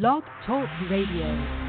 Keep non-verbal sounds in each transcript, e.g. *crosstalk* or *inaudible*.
Blog Talk Radio.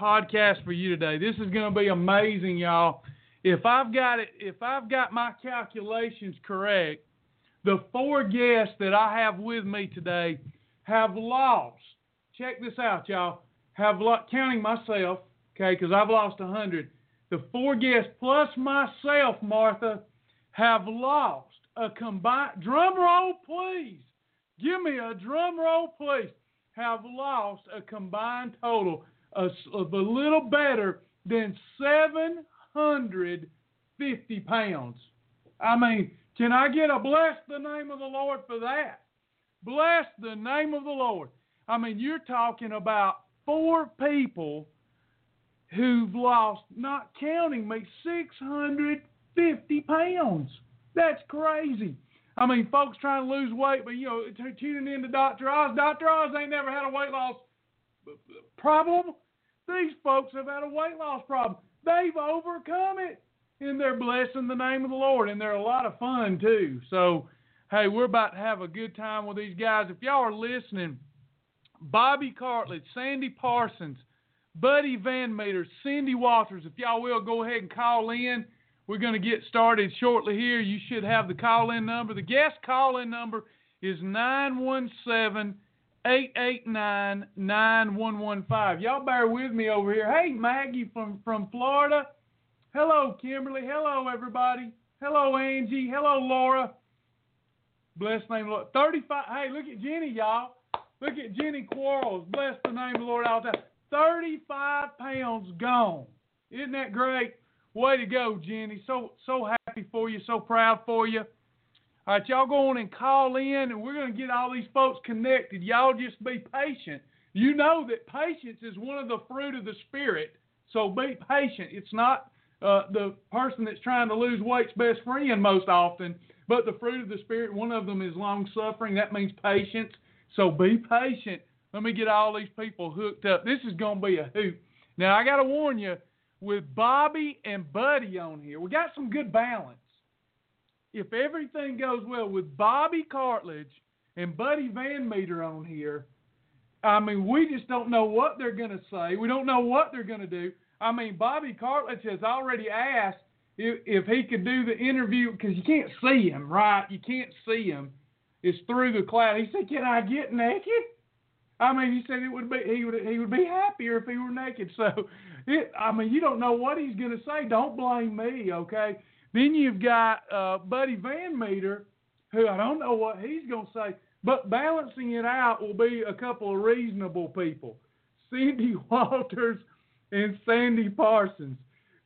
Podcast for you today. This is going to be amazing, y'all. If I've got it, if I've got my calculations correct, the four guests that I have with me today have lost. Check this out, y'all. Have lo- counting myself, okay, because I've lost a hundred. The four guests plus myself, Martha, have lost a combined. Drum roll, please. Give me a drum roll, please. Have lost a combined total of, of a little better than 750 pounds. I mean, can I get a bless the name of the Lord for that? Bless the name of the Lord. I mean, you're talking about four people who've lost, not counting me, 650 pounds. That's crazy. I mean, folks trying to lose weight, but you know, tuning in to Dr. Oz. Dr. Oz ain't never had a weight loss problem. These folks have had a weight loss problem. They've overcome it. And they're blessing the name of the Lord. And they're a lot of fun, too. So, hey, we're about to have a good time with these guys. If y'all are listening, Bobby Cartledge, Sandy Parsons, Buddy Van Meter, Cindy Walters, if y'all will go ahead and call in. We're going to get started shortly here. You should have the call in number. The guest call in number is 917 889 9115. Y'all bear with me over here. Hey, Maggie from, from Florida. Hello, Kimberly. Hello, everybody. Hello, Angie. Hello, Laura. Bless the name of the Lord. 35. Hey, look at Jenny, y'all. Look at Jenny Quarles. Bless the name of the Lord all the time. 35 pounds gone. Isn't that great? Way to go, Jenny. So so happy for you. So proud for you. All right, y'all go on and call in, and we're going to get all these folks connected. Y'all just be patient. You know that patience is one of the fruit of the Spirit, so be patient. It's not uh, the person that's trying to lose weight's best friend most often, but the fruit of the Spirit, one of them is long suffering. That means patience. So be patient. Let me get all these people hooked up. This is going to be a hoot. Now, I got to warn you, with Bobby and Buddy on here, we got some good balance if everything goes well with Bobby Cartledge and Buddy Van Meter on here, I mean, we just don't know what they're going to say. We don't know what they're going to do. I mean, Bobby Cartledge has already asked if, if he could do the interview because you can't see him, right? You can't see him. It's through the cloud. He said, "Can I get naked?" I mean, he said it would be he would he would be happier if he were naked. So, it, I mean, you don't know what he's going to say. Don't blame me, okay? Then you've got uh, Buddy Van Meter, who I don't know what he's going to say, but balancing it out will be a couple of reasonable people Cindy *laughs* Walters and Sandy Parsons.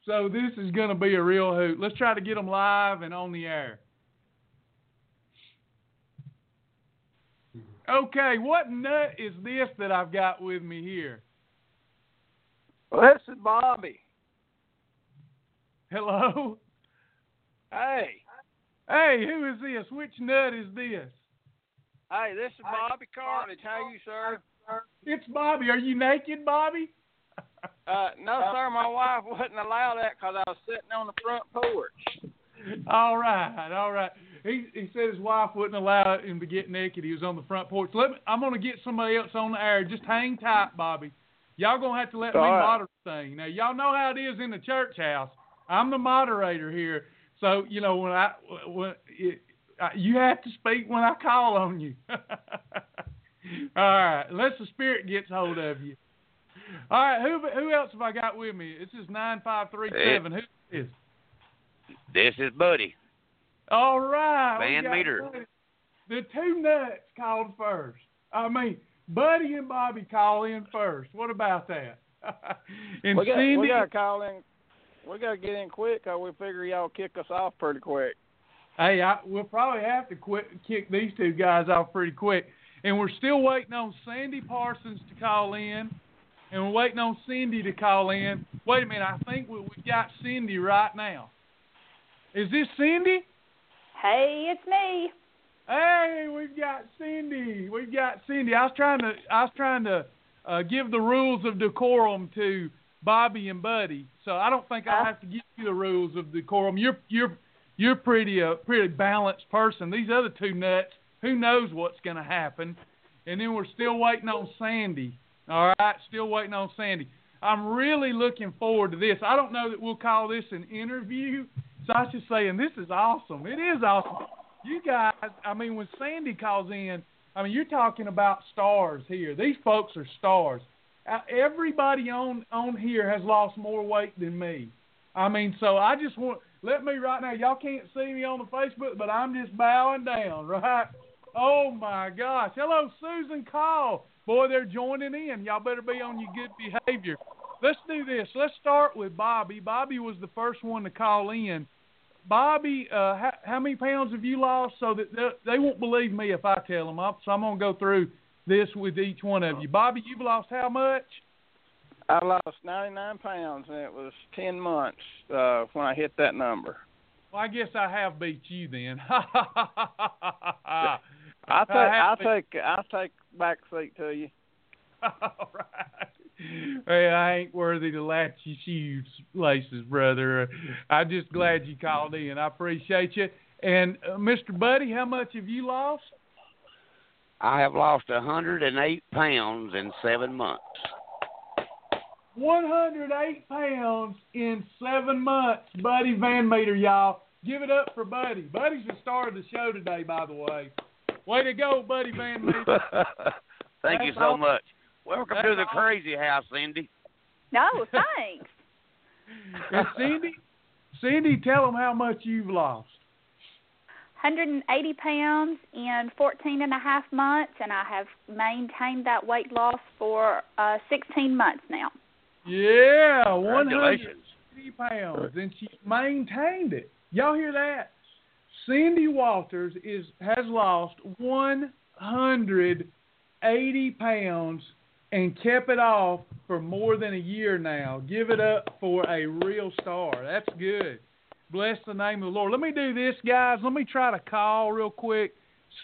So this is going to be a real hoot. Let's try to get them live and on the air. Okay, what nut is this that I've got with me here? Well, this is Bobby. Hello? Hey. Hey, who is this? Which nut is this? Hey, this is Bobby Cartledge. How you, sir? It's Bobby. Are you naked, Bobby? Uh, no, sir. My wife wouldn't allow that because I was sitting on the front porch. All right, all right. He he said his wife wouldn't allow him to get naked. He was on the front porch. Let me, I'm gonna get somebody else on the air. Just hang tight, Bobby. Y'all gonna have to let All me right. moderate the thing. Now y'all know how it is in the church house. I'm the moderator here, so you know when I when it, I, you have to speak when I call on you. *laughs* all right, unless the spirit gets hold of you. All right, who who else have I got with me? This is nine five three seven. Who is? This? This is Buddy. All right. we Van Meter. The two nuts called first. I mean, Buddy and Bobby call in first. What about that? *laughs* and we got Cindy, we got to call in. We got to get in quick because we figure y'all kick us off pretty quick. hey, I, we'll probably have to quit, kick these two guys off pretty quick. And we're still waiting on Sandy Parsons to call in, and we're waiting on Cindy to call in. Wait a minute, I think we, we've got Cindy right now. Is this Cindy? Hey, it's me. Hey, we've got Cindy. We've got Cindy. I was trying to I was trying to uh, give the rules of decorum to Bobby and Buddy. So I don't think I Uh. have to give you the rules of decorum. You're you're you're pretty uh, pretty balanced person. These other two nuts, who knows what's going to happen? And then we're still waiting on Sandy. All right, still waiting on Sandy. I'm really looking forward to this. I don't know that we'll call this an interview. Just saying, this is awesome. It is awesome. You guys, I mean, when Sandy calls in, I mean, you're talking about stars here. These folks are stars. Uh, Everybody on on here has lost more weight than me. I mean, so I just want let me right now. Y'all can't see me on the Facebook, but I'm just bowing down, *laughs* right? Oh my gosh! Hello, Susan Call. Boy, they're joining in. Y'all better be on your good behavior. Let's do this. Let's start with Bobby. Bobby was the first one to call in. Bobby, uh, how, how many pounds have you lost? So that they, they won't believe me if I tell them. I'm, so I'm gonna go through this with each one of you. Bobby, you've lost how much? I lost 99 pounds and it was 10 months uh, when I hit that number. Well, I guess I have beat you then. *laughs* I take I have take I take back seat to you. *laughs* All right. *laughs* Hey, I ain't worthy to latch your shoes laces, brother. I'm just glad you called in. I appreciate you. And uh, Mr. Buddy, how much have you lost? I have lost a 108 pounds in seven months. 108 pounds in seven months. Buddy Van Meter, y'all. Give it up for Buddy. Buddy's the star of the show today, by the way. Way to go, Buddy Van Meter. *laughs* Thank you so all- much. Welcome that's to the all- crazy house, Cindy. No, thanks. *laughs* and Cindy, Cindy, tell them how much you've lost. 180 pounds in 14 and a half months, and I have maintained that weight loss for uh, 16 months now. Yeah, 180 Congratulations. pounds, and she maintained it. Y'all hear that? Cindy Walters is has lost 180 pounds and kept it off for more than a year now. Give it up for a real star. That's good. Bless the name of the Lord. Let me do this, guys. Let me try to call real quick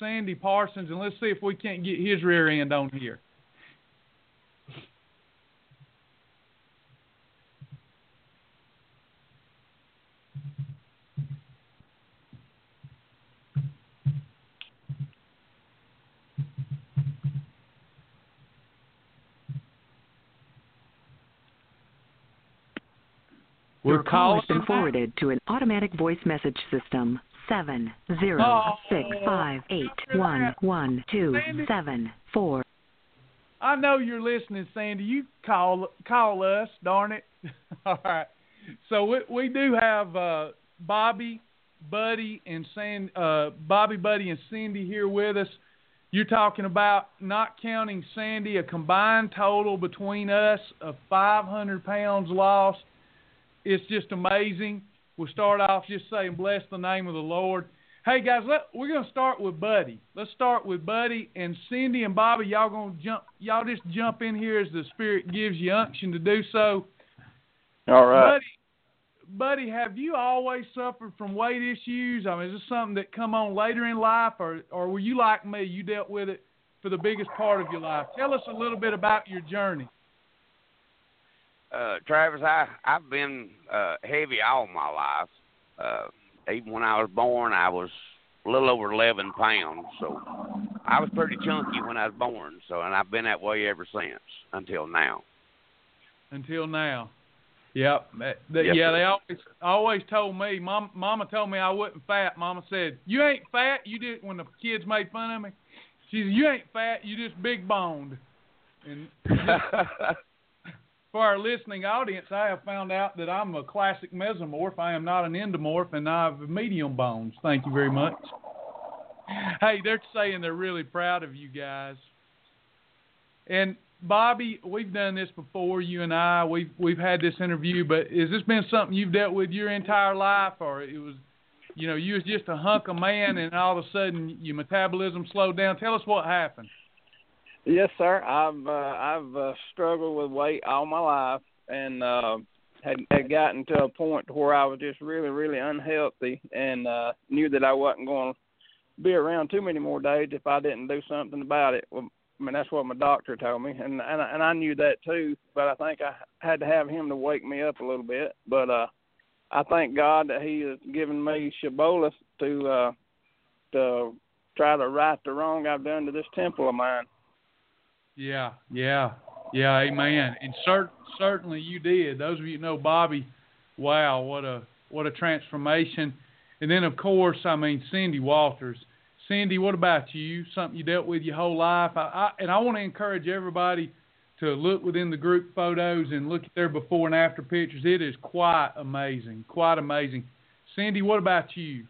Sandy Parsons and let's see if we can't get his rear end on here. Your call has been forwarded to an automatic voice message system. Seven zero six five eight one one two seven four. I know you're listening, Sandy. You call call us, darn it. *laughs* All right. So we we do have uh, Bobby, Buddy, and Sand, uh, Bobby, Buddy, and Cindy here with us. You're talking about not counting Sandy, a combined total between us of 500 pounds lost. It's just amazing. We'll start off just saying, bless the name of the Lord. Hey guys, let, we're gonna start with Buddy. Let's start with Buddy and Cindy and Bobby. Y'all gonna jump. Y'all just jump in here as the Spirit gives you unction to do so. All right. Buddy, Buddy, have you always suffered from weight issues? I mean, is this something that come on later in life, or or were you like me? You dealt with it for the biggest part of your life. Tell us a little bit about your journey. Uh, Travis, I I've been uh, heavy all my life. Uh, even when I was born, I was a little over 11 pounds. So I was pretty chunky when I was born. So and I've been that way ever since until now. until now. Yep. That- that- Yes, yeah, they always always told me. Mom, Mama told me I wasn't fat. Mama said, "You ain't fat. You did." When the kids made fun of me, she said, "You ain't fat. You just big boned." And *laughs* for our listening audience, I have found out that I'm a classic mesomorph. I am not an endomorph, and I have medium bones. Thank you very much. Hey, they're saying they're really proud of you guys. And Bobby, we've done this before, you and I. We've we've had this interview, but has this been something you've dealt with your entire life, or it was, you know, you was just a hunk of man, and all of a sudden your metabolism slowed down? Tell us what happened. Yes, sir. I've uh, I've uh, struggled with weight all my life, and uh, had had gotten to a point where I was just really, really unhealthy, and uh, knew that I wasn't going to be around too many more days if I didn't do something about it. Well, I mean, that's what my doctor told me, and and I- and I knew that too. But I think I had to have him to wake me up a little bit. But uh, I thank God that He has given me Shibboleth to uh, to try to right the wrong I've done to this temple of mine. Yeah, yeah, yeah, amen. And cert- certainly you did. Those of you know Bobby, wow, what a what a transformation. And then of course, I mean Cindy Walters. Cindy, what about you? Something you dealt with your whole life. I, I and I want to encourage everybody to look within the group photos and look at their before and after pictures. It is quite amazing, quite amazing. Cindy, what about you?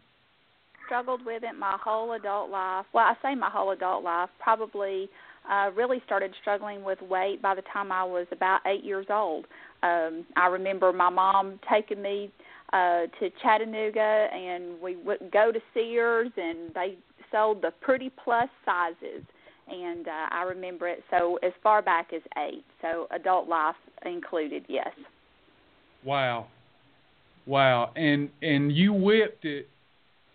struggled with it my whole adult life. Well, I say my whole adult life. Probably uh, really started struggling with weight by the time I was about eight years old. Um, I remember my mom taking me uh, to Chattanooga, and we would go to Sears, and they sold the pretty plus sizes. And uh, I remember it so as far back as eight. So adult life included, yes. Wow, wow, and and you whipped it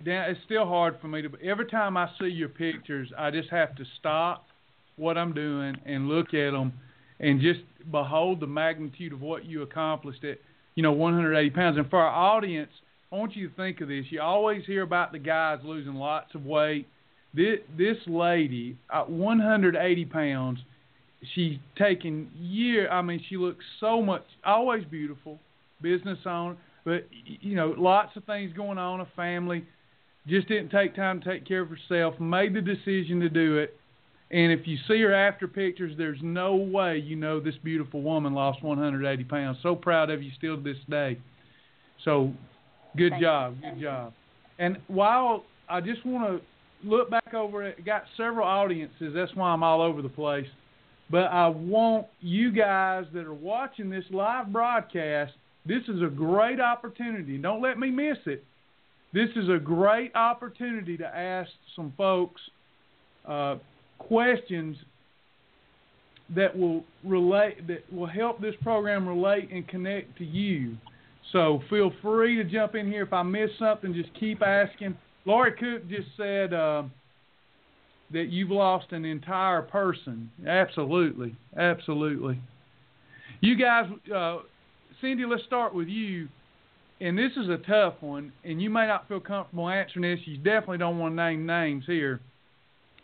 down. It's still hard for me to. Every time I see your pictures, I just have to stop what I'm doing and look at them, and just behold the magnitude of what you accomplished at, you know, 180 pounds. And for our audience, I want you to think of this. You always hear about the guys losing lots of weight. This this lady, uh, at 180 pounds, she's taken year. I mean, she looks so much, always beautiful, business owner, but you know, lots of things going on, a family. Just didn't take time to take care of herself. Made the decision to do it. And if you see her after pictures, there's no way you know this beautiful woman lost 180 pounds. So proud of you still to this day. So, good Thank job, good job. And while I just want to look back over it, got several audiences. That's why I'm all over the place. But I want you guys that are watching this live broadcast. This is a great opportunity. Don't let me miss it. this is a great opportunity to ask some folks uh, questions that will relate that will help this program relate and connect to you. So feel free to jump in here. If I miss something, just keep asking. Lori Cook just said uh, that you've lost an entire person. Absolutely, absolutely. You guys, uh, Cindy, let's start with you. And this is a tough one, and you may not feel comfortable answering this. You definitely don't want to name names here.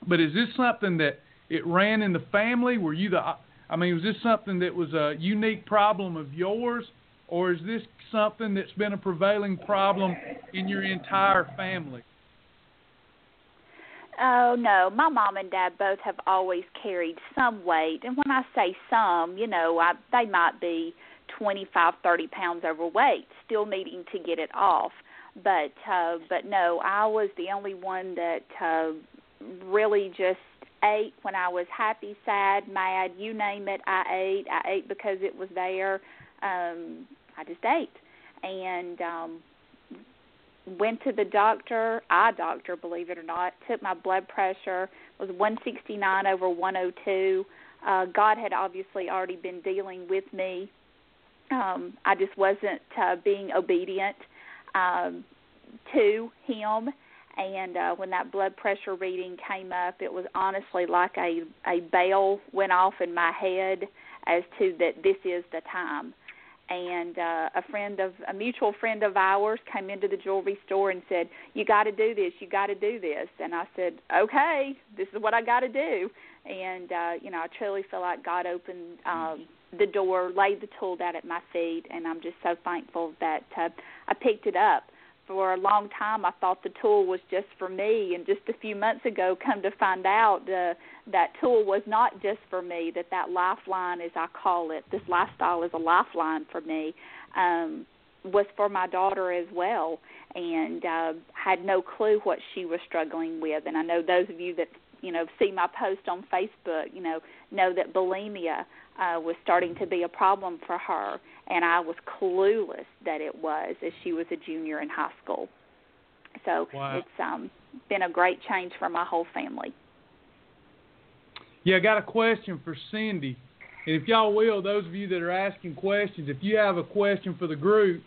But is this something that it ran in the family? Were you the? I mean, was this something that was a unique problem of yours, or is this something that's been a prevailing problem in your entire family? Oh no, my mom and dad both have always carried some weight, and when I say some, you know, I, they might be twenty-five, thirty pounds overweight, still needing to get it off. But uh, but no, I was the only one that uh, really just ate when I was happy, sad, mad, you name it. I ate. I ate because it was there. Um, I just ate, and um, went to the doctor, eye doctor, believe it or not. Took my blood pressure was 169 over 102. Uh, God had obviously already been dealing with me. Um, I just wasn't uh, being obedient um, to Him and uh, when that blood pressure reading came up, it was honestly like a a bell went off in my head as to that this is the time. And uh, a friend of a mutual friend of ours came into the jewelry store and said, "You got to do this. You got to do this." And I said, "Okay, this is what I got to do." And uh, you know, I truly feel like God opened um, the door, laid the tool down at my feet, and I'm just so thankful that uh, I picked it up for a long time I thought the tool was just for me. And just a few months ago come to find out uh, that tool was not just for me that that lifeline as I call it this lifestyle is a lifeline for me um was for my daughter as well. And uh had no clue what she was struggling with. And I know those of you that you know see my post on Facebook you know know that bulimia uh, was starting to be a problem for her, and I was clueless that it was as she was a junior in high school. So wow. it's um, been a great change for my whole family. Yeah, I got a question for Cindy. And if y'all will, those of you that are asking questions, if you have a question for the group,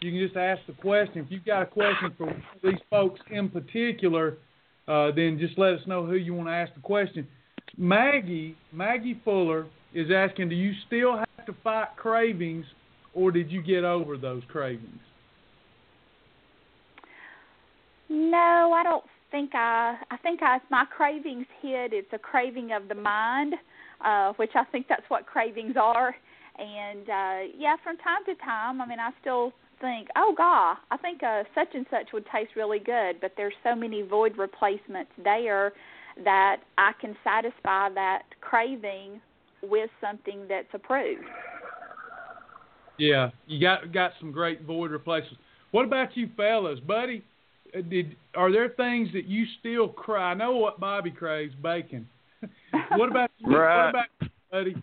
you can just ask the question. If you've got a question for these folks in particular, uh, then just let us know who you want to ask the question. Maggie, Maggie Fuller is asking, do you still have to fight cravings, or did you get over those cravings? No, I don't think I. I think I my cravings hit. It's a craving of the mind, uh, which I think that's what cravings are. And uh, yeah, from time to time, I mean, I still think, oh God, I think uh, such and such would taste really good, but there's so many void replacements there that I can satisfy that craving with something that's approved. Yeah, you got got some great void replacements. What about you fellas, buddy? Uh, did are there things that you still cry? I know what Bobby craves, bacon. *laughs* what about you? Right. What about you, buddy?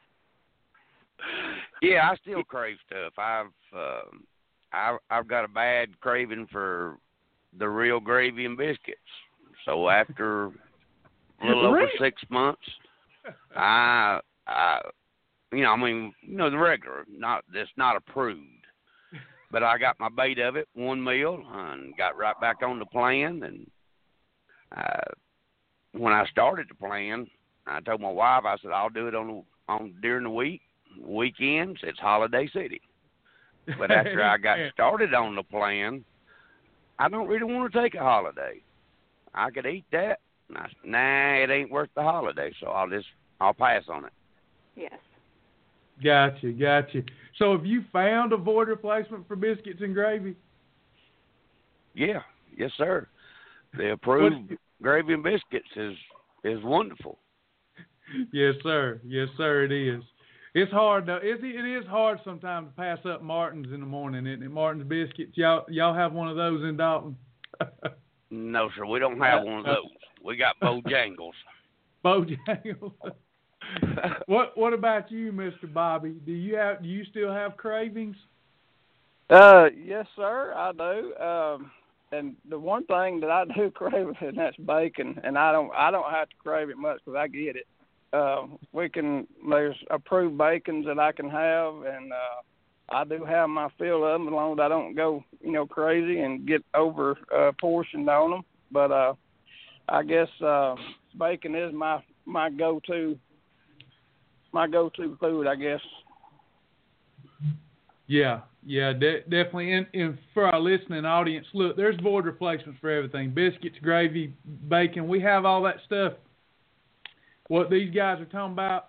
Yeah, I still crave stuff. I've uh, I I've got a bad craving for the real gravy and biscuits. So after *laughs* a little over six months, I uh, you know, I mean, you know, the regular, not that's not approved. But I got my bait of it, one meal, and got right back on the plan. And uh, when I started the plan, I told my wife, I said, I'll do it on on during the week, weekends. It's holiday city. But after I got *laughs* started on the plan, I don't really want to take a holiday. I could eat that. And I said, nah, it ain't worth the holiday, so I'll just I'll pass on it. Yes. Gotcha, gotcha. So have you found a void replacement for biscuits and gravy? Yeah, yes, sir. The *laughs* approved gravy and biscuits is is wonderful. *laughs* Yes, sir. Yes, sir. It is. It's hard though. It, it is hard sometimes to pass up Martin's in the morning, isn't it? Martin's biscuits. Y'all y'all have one of those in Dalton? *laughs* no, sir. We don't have one of those. We got Bojangles. *laughs* Bojangles *laughs* what What about you, Mister Bobby? Do you have Do you still have cravings? Uh, yes, sir. I do. Um, and the one thing that I do crave and that's bacon, and I don't I don't have to crave it much because I get it. Uh, we can there's approved bacons that I can have, and uh, I do have my fill of them as long as I don't go you know crazy and get over uh, portioned on them. But uh, I guess uh, bacon is my my go to my go to food. I guess. Yeah, yeah, de- definitely. And, and for our listening audience, look, there's void replacements for everything: biscuits, gravy, bacon. We have all that stuff. What these guys are talking about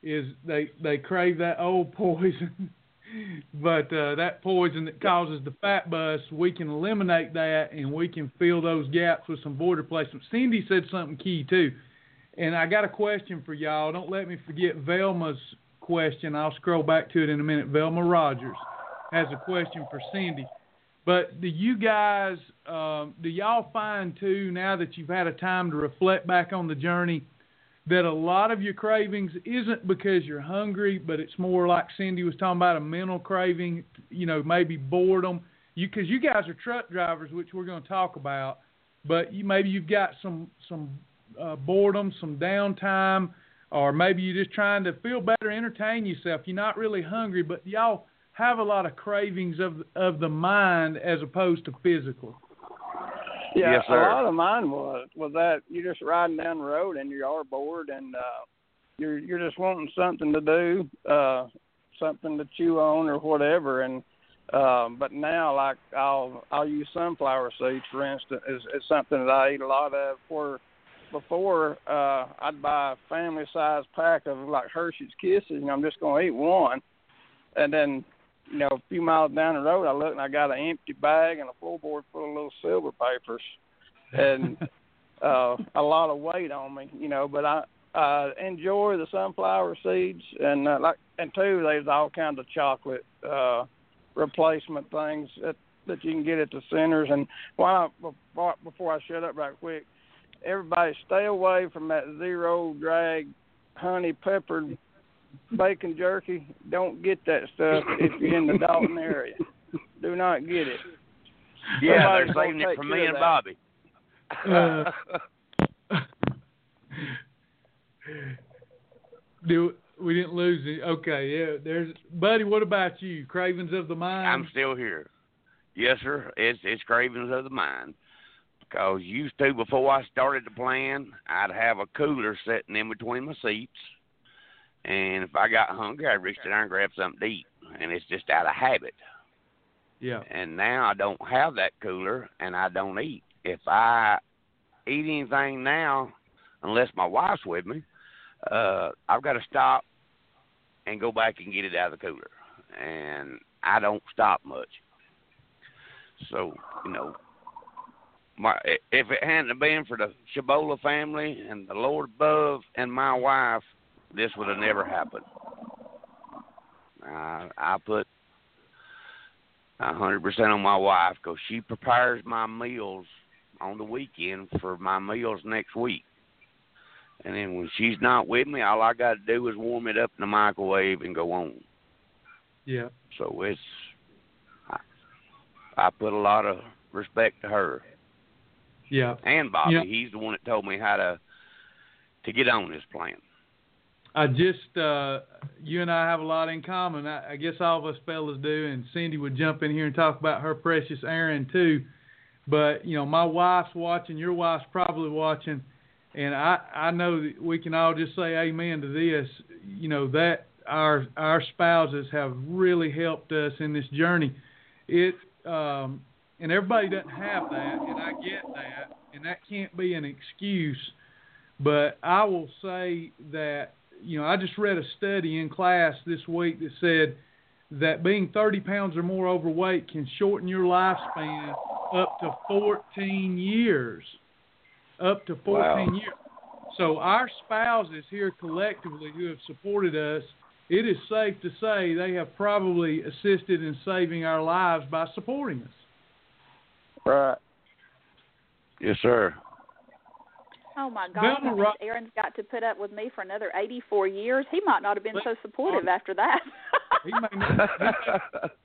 is they they crave that old poison, *laughs* but uh, that poison that causes the fat bust, we can eliminate that and we can fill those gaps with some void replacements. Cindy said something key too, and I got a question for y'all. Don't let me forget Velma's question. I'll scroll back to it in a minute. Velma Rogers has a question for Cindy. But do you guys, um, do y'all find too, now that you've had a time to reflect back on the journey, that a lot of your cravings isn't because you're hungry, but it's more like Cindy was talking about a mental craving, you know, maybe boredom. You because you guys are truck drivers, which we're going to talk about, but you maybe you've got some some uh, boredom, some downtime, or maybe you're just trying to feel better, entertain yourself. You're not really hungry, but y'all have a lot of cravings of of the mind as opposed to physical. Yeah, yes, sir. a lot of mine was was that you're just riding down the road and you are bored and uh you're you're just wanting something to do, uh something to chew on or whatever. And um but now like I'll I'll use sunflower seeds for instance is is something that I eat a lot of. For before uh I'd buy a family size pack of like Hershey's Kisses and I'm just gonna eat one. And then you know, a few miles down the road, I look and I got an empty bag and a floorboard full of little silver papers, and *laughs* uh, a lot of weight on me, you know. But I I enjoy the sunflower seeds, and uh, like and too, there's all kinds of chocolate uh, replacement things that that you can get at the centers. And why before, before I shut up right quick, everybody stay away from that zero drag honey peppered bacon jerky. Don't get that stuff if you're in the Dalton area. Do not get it. Yeah, Somebody's they're saving it for me and. Bobby. Uh, *laughs* Do we didn't lose it? Okay, yeah. There's buddy. What about you? Cravings of the mind. I'm still here. Yes, sir. It's it's cravings of the mind. Because used to before I started the plan, I'd have a cooler sitting in between my seats, and if I got hungry, I'd reach down and grab something to eat, and it's just out of habit. yeah. And now I don't have that cooler, and I don't eat. If I eat anything now, unless my wife's with me, uh, I've got to stop and go back and get it out of the cooler, and I don't stop much. So you know, my if it hadn't been for the Shibboleth family and the Lord above and my wife, this would have never happened. I I put a hundred percent on my wife because she prepares my meals on the weekend for my meals next week. And then when she's not with me, all I got to do is warm it up in the microwave and go on. Yeah. So it's I, I put a lot of respect to her Yeah. and Bobby. Yeah. He's the one that told me how to to get on this plan. I just uh you and I have a lot in common. I, I guess all of us fellas do, and Cindy would jump in here and talk about her precious Aaron too. But you know, my wife's watching, your wife's probably watching, and I I know that we can all just say amen to this. You know that our our spouses have really helped us in this journey. It um and everybody doesn't have that, and I get that, and that can't be an excuse. But I will say that you know I just read a study in class this week that said that being 30 pounds or more overweight can shorten your lifespan up to 14 years. Up to 14 Wow. years. So our spouses here collectively who have supported us, it is safe to say they have probably assisted in saving our lives by supporting us. Right. Yes, sir. Oh my God! Velma Ro- Aaron's got to put up with me for another 84 years. He might not have been so supportive after that. he, may need,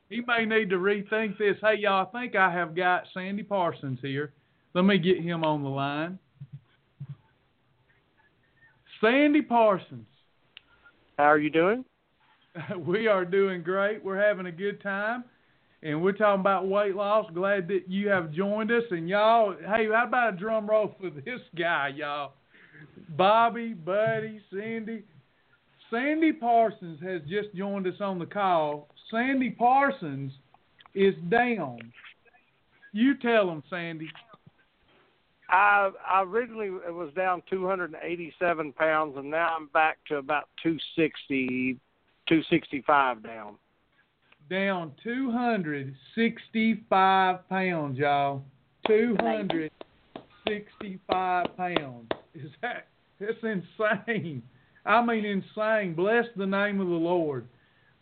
he may need to rethink this. Hey, y'all, I think I have got Sandy Parsons here. Let me get him on the line. Sandy Parsons. How are you doing? *laughs* we are doing great. We're having a good time. And we're talking about weight loss. Glad that you have joined us. And y'all, hey, how about a drum roll for *laughs* this guy, y'all? Bobby, Buddy, Sandy. Sandy Parsons has just joined us on the call. Sandy Parsons is down. You tell him, Sandy. I I originally was down 287 pounds, and now I'm back to about 260, 265 down. Down 265 pounds, y'all. 265 pounds. Is that? That's insane. I mean, insane. Bless the name of the Lord.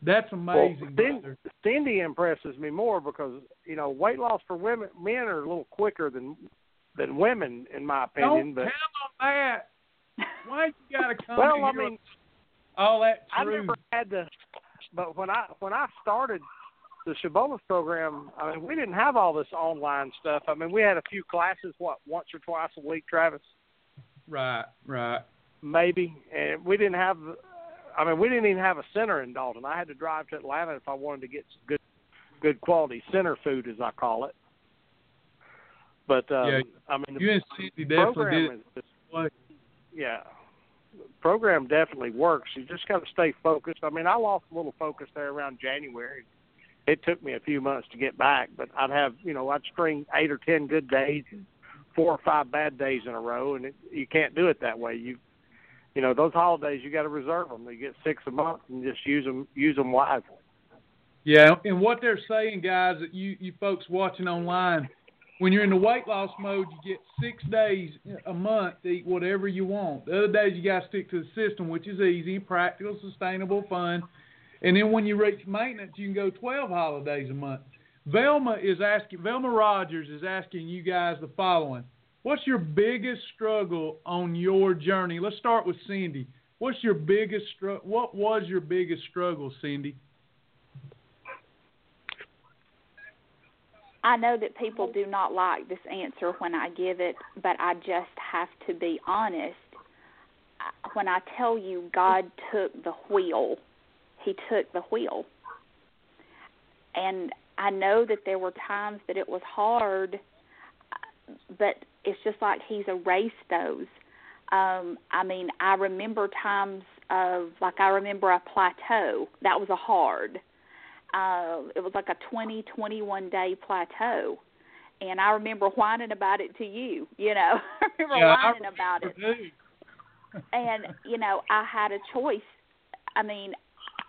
That's amazing. Well, Cindy impresses me more because you know weight loss for women, men are a little quicker than than women, in my opinion. Don't but count on that. Why you gotta come? well, I here mean, all that I truth. never had to. But when I when I started the Shibboleths program, I mean, we didn't have all this online stuff. I mean, we had a few classes, what once or twice a week, Travis. Right, right. Maybe, and we didn't have. I mean, we didn't even have a center in Dalton. I had to drive to Atlanta if I wanted to get some good, good quality center food, as I call it. But um, Yeah, I mean, the Cindy definitely program did. is just, yeah, program definitely works. You just got to stay focused. I mean, I lost a little focus there around January. It took me a few months to get back, but I'd have you know I'd string eight or ten good days, four or five bad days in a row, and it, you can't do it that way. You you know those holidays you got to reserve them. You get six a month and just use them use them wisely. Yeah, and what they're saying, guys, that you you folks watching online, when you're in the weight loss mode, you get six days a month to eat whatever you want. The other days you got to stick to the system, which is easy, practical, sustainable, fun. And then when you reach maintenance, you can go 12 holidays a month. Velma is asking, Velma Rogers is asking you guys the following: What's your biggest struggle on your journey? Let's start with Cindy. What's your biggest What was your biggest struggle, Cindy? I know that people do not like this answer when I give it, but I just have to be honest. When I tell you God took the wheel, He took the wheel. And I know that there were times that it was hard, but it's just like He's erased those. Um, I mean, I remember times of, like, I remember a plateau. That was a hard uh it was like a 20 21 day plateau. And i remember whining about it to you you know. *laughs* I remember Yeah, I whining about it. and you know i had a choice. I mean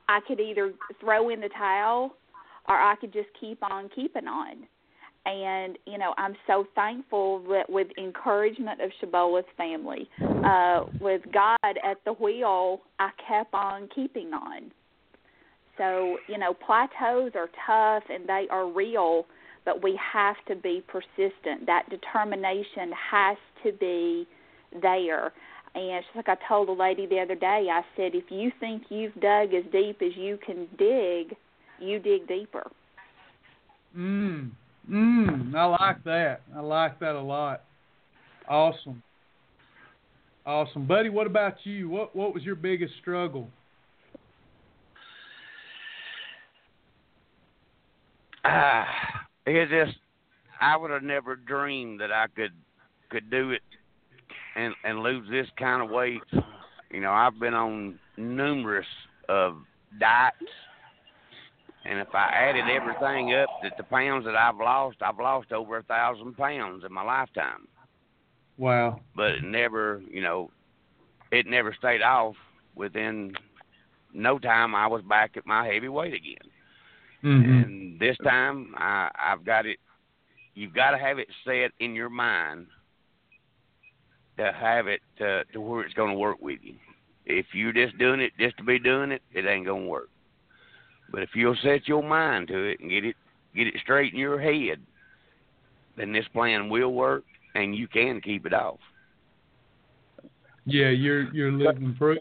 i could either throw in the towel or i could just keep on keeping on. And you know i'm so thankful that with encouragement of Shibboleth's family uh with god at the wheel i kept on keeping on so, you know, plateaus are tough and they are real, but we have to be persistent. That determination has to be there. And just like I told a lady the other day, I said, if you think you've dug as deep as you can dig, you dig deeper. Mm. Mm. I like that. I like that a lot. Awesome. Awesome. Buddy, what about you? What what was your biggest struggle? Ah, it just I would have never dreamed that I could could do it and and lose this kind of weight. You know, I've been on numerous of diets, and if I added everything up, that the pounds that I've lost, I've lost over a thousand pounds in my lifetime. Wow. But it never, you know, it never stayed off. Within no time, I was back at my heavy weight again. Mm-hmm. And this time, I, I've got it. You've got to have it set in your mind to have it to, to where it's going to work with you. If you're just doing it just to be doing it, it ain't going to work. But if you'll set your mind to it and get it get it straight in your head, then this plan will work, and you can keep it off. Yeah, you're you're living proof.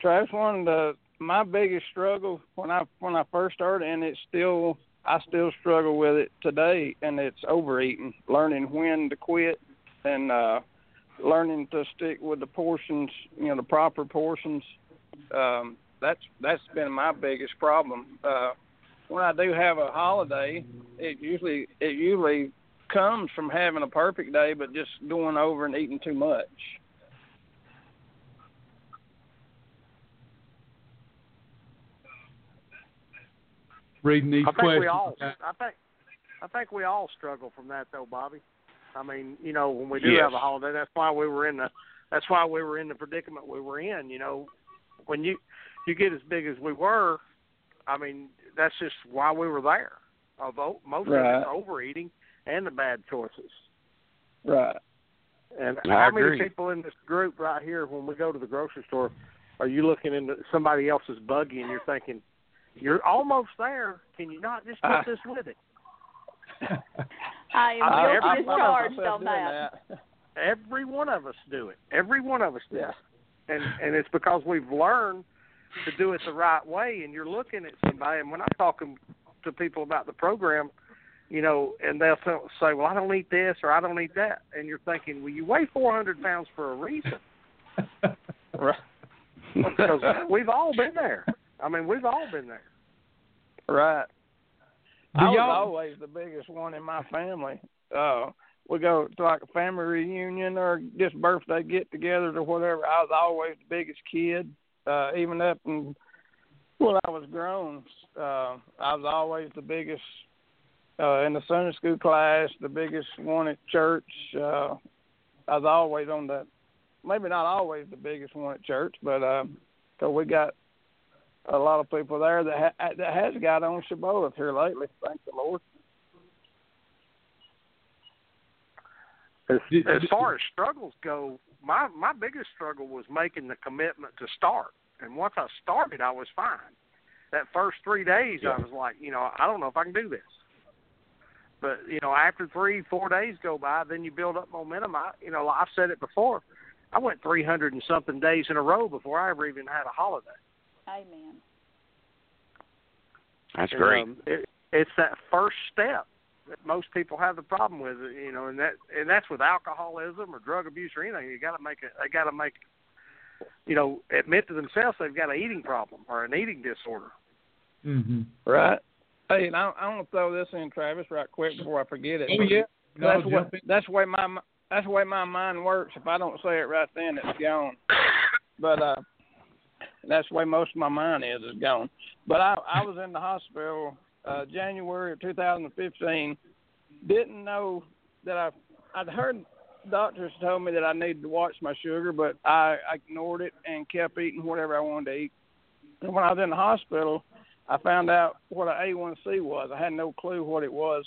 Travis, one of the my biggest struggle when I when I first started, and it's still I still struggle with it today, and it's overeating. Learning when to quit, and uh, learning to stick with the portions, you know, the proper portions. Um, that's that's been my biggest problem. Uh, when I do have a holiday, it usually it usually comes from having a perfect day, but just going over and eating too much. Reading these I think questions. we all. I think. I think we all struggle from that though, Bobby. I mean, you know, when we do Yes. have a holiday, that's why we were in the. That's why we were in the predicament we were in. You know, when you you get as big as we were, I mean, that's just why we were there. Although most Right. of it's overeating and the bad choices. Right. And I how many people in this group right here, when we go to the grocery store, are you looking into somebody else's buggy and you're thinking, you're almost there. Can you not just put Uh, this with it? *laughs* I am I- guilty as charged myself on doing that. Every one of us do it. Every one of us does. Yeah. And and it's because we've learned to do it the right way. And you're looking at somebody, and when I'm talking to people about the program, you know, and they'll say, "Well, I don't eat this or I don't eat that," and you're thinking, "Well, you weigh 400 pounds for a reason." *laughs* Right. because we've all been there. I mean, we've all been there. Right. Do I was y'all- always the biggest one in my family. Uh, we go to like a family reunion or just birthday get togethers or whatever. I was always the biggest kid. Uh, even up in when I was grown, uh, I was always the biggest uh, in the Sunday school class, the biggest one at church. Uh, I was always on the, maybe not always the biggest one at church, but um, so we got a lot of people there that ha- that has got on Shibboleth here lately. Thank the Lord. As, as far as struggles go, my my biggest struggle was making the commitment to start. And once I started, I was fine. That first three days, I was like, you know, I don't know if I can do this. But you know, after three, four days go by, then you build up momentum. I, you know, I've said it before. I went 300 and something days in a row before I ever even had a holiday. Amen. That's And, great. Um, it, it's that first step that most people have the problem with, you know, and that and that's with alcoholism or drug abuse or anything. You got to make it. They got to make, you know, admit to themselves they've got an eating problem or an eating disorder. hmm Right. Hey, and I, I want to throw this in, Travis, right quick before I forget it. Oh yeah. No, that's what that's the way my that's the way my mind works. If I don't say it right then, it's gone. But uh, that's the way most of my mind is is gone. But I I was in the hospital uh, January of 2015. Didn't know that I I'd heard doctors told me that I needed to watch my sugar, but I ignored it and kept eating whatever I wanted to eat. And when I was in the hospital, I found out what an A1C was. I had no clue what it was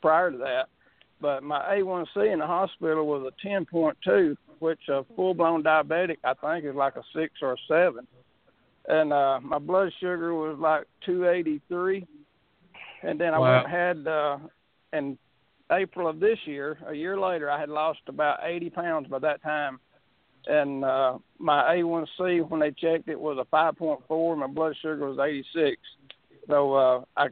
prior to that. But my A1C in the hospital was a 10.2, which a full-blown diabetic I think is like a six or a seven. And uh, my blood sugar was like 283. And then I Wow. went had uh, in April of this year, a year later, I had lost about 80 pounds by that time. And uh, my A1C, when they checked it, was a 5.4. My blood sugar was 86. So uh, I,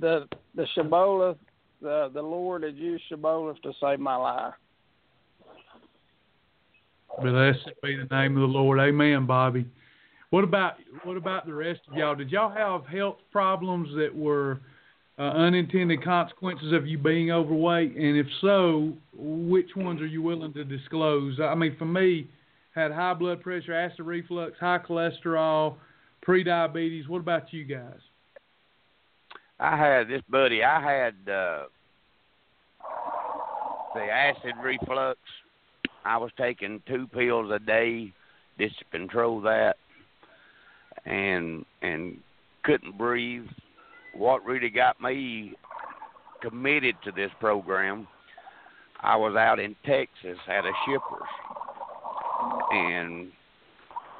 the the Shibboleth, the the Lord has used Shibboleth to save my life. Blessed be the name of the Lord. Amen, Bobby. What about what about the rest of y'all? Did y'all have health problems that were uh, unintended consequences of you being overweight? And if so, which ones are you willing to disclose? I mean, for me, had high blood pressure, acid reflux, high cholesterol, pre-diabetes. What about you guys? I had this buddy. I had uh, the acid reflux. I was taking two pills a day just to control that, and and couldn't breathe. What really got me committed to this program, I was out in Texas at a shipper's, and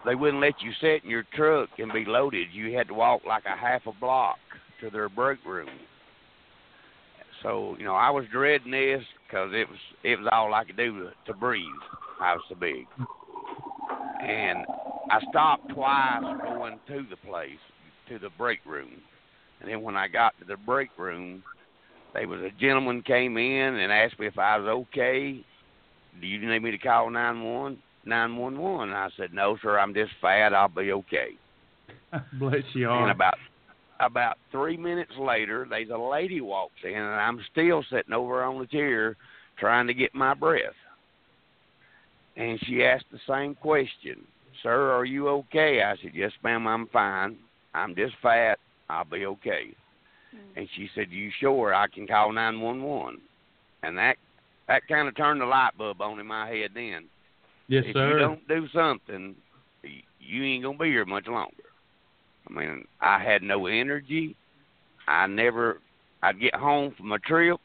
they wouldn't let you sit in your truck and be loaded. You had to walk like a half a block to their break room. So you know, I was dreading this because it was it was all I could do to, to breathe. I was so big. And I stopped twice going to the place, to the break room. And then when I got to the break room, there was a gentleman came in and asked me if I was okay. Do you need me to call nine one nine one one? I said, No, sir, I'm just fat, I'll be okay. *laughs* Bless you. And about about three minutes later, there's a lady walks in, and I'm still sitting over on the chair trying to get my breath. And she asked the same question, "Sir, are you okay?" I said, "Yes, ma'am, I'm fine. I'm just fat. I'll be okay." Mm. And she said, "You sure I can call 911?" And that that kind of turned the light bulb on in my head. Then, Yes, if sir. you don't do something, you ain't gonna be here much longer. I mean, I had no energy. I never. I'd get home from a trip,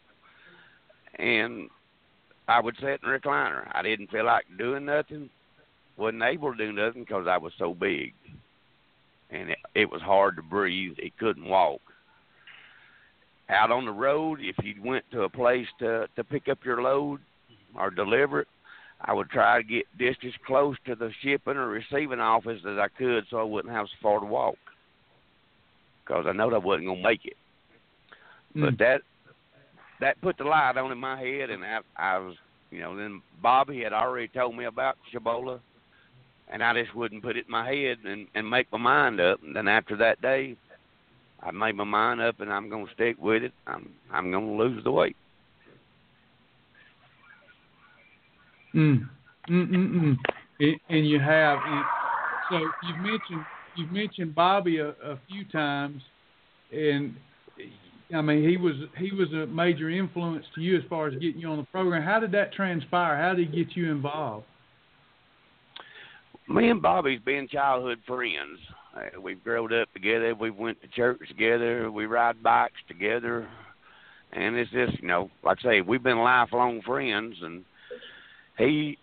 and I would sit in a recliner. I didn't feel like doing nothing. Wasn't able to do nothing because I was so big, and it, it was hard to breathe. It couldn't walk. Out on the road, if you went to a place to to pick up your load or deliver it, I would try to get just as close to the shipping or receiving office as I could, so I wouldn't have so far to walk. Because I know I wasn't gonna make it. But Mm. that that put the light on in my head, and I, I was, you know, then Bobby had already told me about Shibboleth, and I just wouldn't put it in my head and and make my mind up. And then after that day, I made my mind up, and I'm gonna stick with it. I'm I'm gonna lose the weight. Mm. Mm mm mm. And, and you have and so you've mentioned you've mentioned Bobby a, a few times, and I mean he was he was a major influence to you as far as getting you on the program. How did that transpire? How did he get you involved? Me and Bobby's been childhood friends. Uh, we've grown up together. We went to church together. We ride bikes together, and it's just you know, like I say, we've been lifelong friends. And he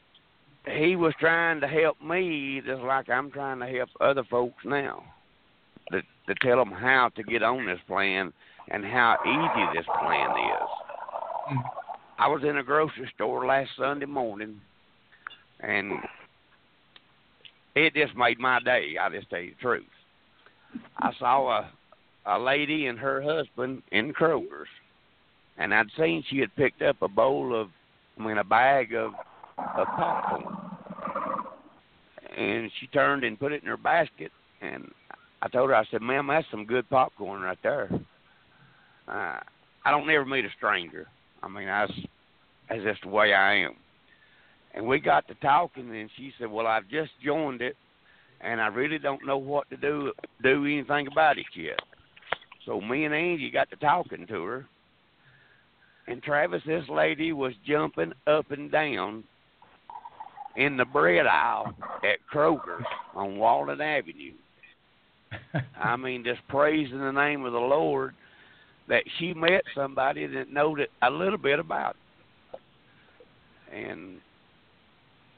he was trying to help me just like I'm trying to help other folks now. To to tell them how to get on this plan and how easy this plan is. Mm. I was in a grocery store last Sunday morning, and it just made my day. I just tell you the truth. I saw a a lady and her husband in Kroger's, and I'd seen she had picked up a bowl of, I mean, a bag of of popcorn, and she turned and put it in her basket. And I told her, I said, "Ma'am, that's some good popcorn right there." Uh, I don't never meet a stranger. I mean, that's that's just the way I am. And we got to talking, and she said, "Well, I've just joined it, and I really don't know what to do do anything about it yet." So me and Angie got to talking to her, and Travis, this lady was jumping up and down in the bread aisle at Kroger on Walnut Avenue. *laughs* I mean, just praising the name of the Lord that she met somebody that knowed it a little bit about it. And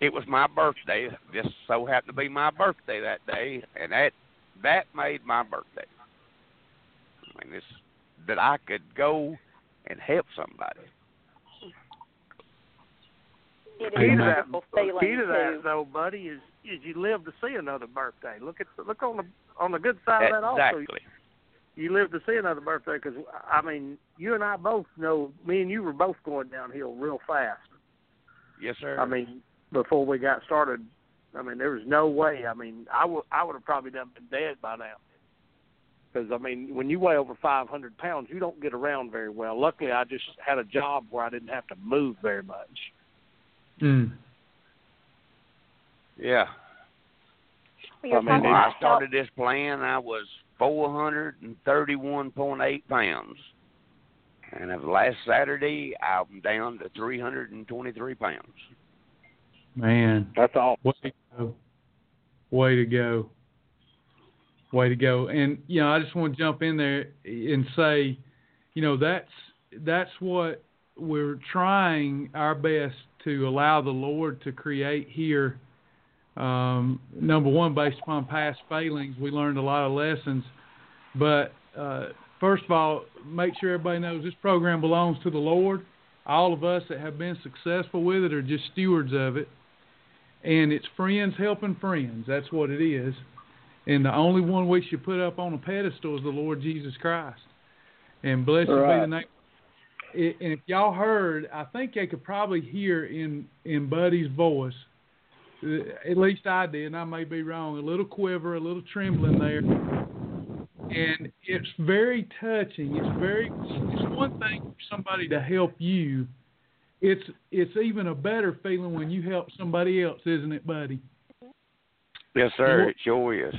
it was my birthday. Just so happened to be my birthday that day, and that that made my birthday. I mean, this that I could go and help somebody. It Key to that, wonderful key to too. that though, buddy, is is you live to see another birthday. Look at look on the on the good side of that also. Exactly. You live to see another birthday because I mean, you and I both know. Me and you were both going downhill real fast. Yes, sir. I mean, before we got started, I mean, there was no way. I mean, I would I would have probably done been dead by now. Because I mean, when you weigh over 500 pounds, you don't get around very well. Luckily, I just had a job where I didn't have to move very much. Mm. yeah. Well, I mean, When I started this plan, I was 431.8 pounds. And of last Saturday, I'm down to 323 pounds. Man, That's all. way to go. Way to go. Way to go. And you know, I just want to jump in there and say, you know, that's that's what we're trying our best to allow the Lord to create here. Um, number one, based upon past failings, we learned a lot of lessons. But uh, first of all, make sure everybody knows this program belongs to the Lord. All of us that have been successful with it are just stewards of it. And it's friends helping friends. That's what it is. And the only one we should put up on a pedestal is the Lord Jesus Christ. And blessed right. be the name. And if y'all heard, I think they could probably hear in in Buddy's voice. uh, At least I did, and I may be wrong. A little quiver, a little trembling there, and it's very touching. It's very. It's one thing for somebody to help you. It's it's even a better feeling when you help somebody else, isn't it, Buddy? Yes, sir. It sure is.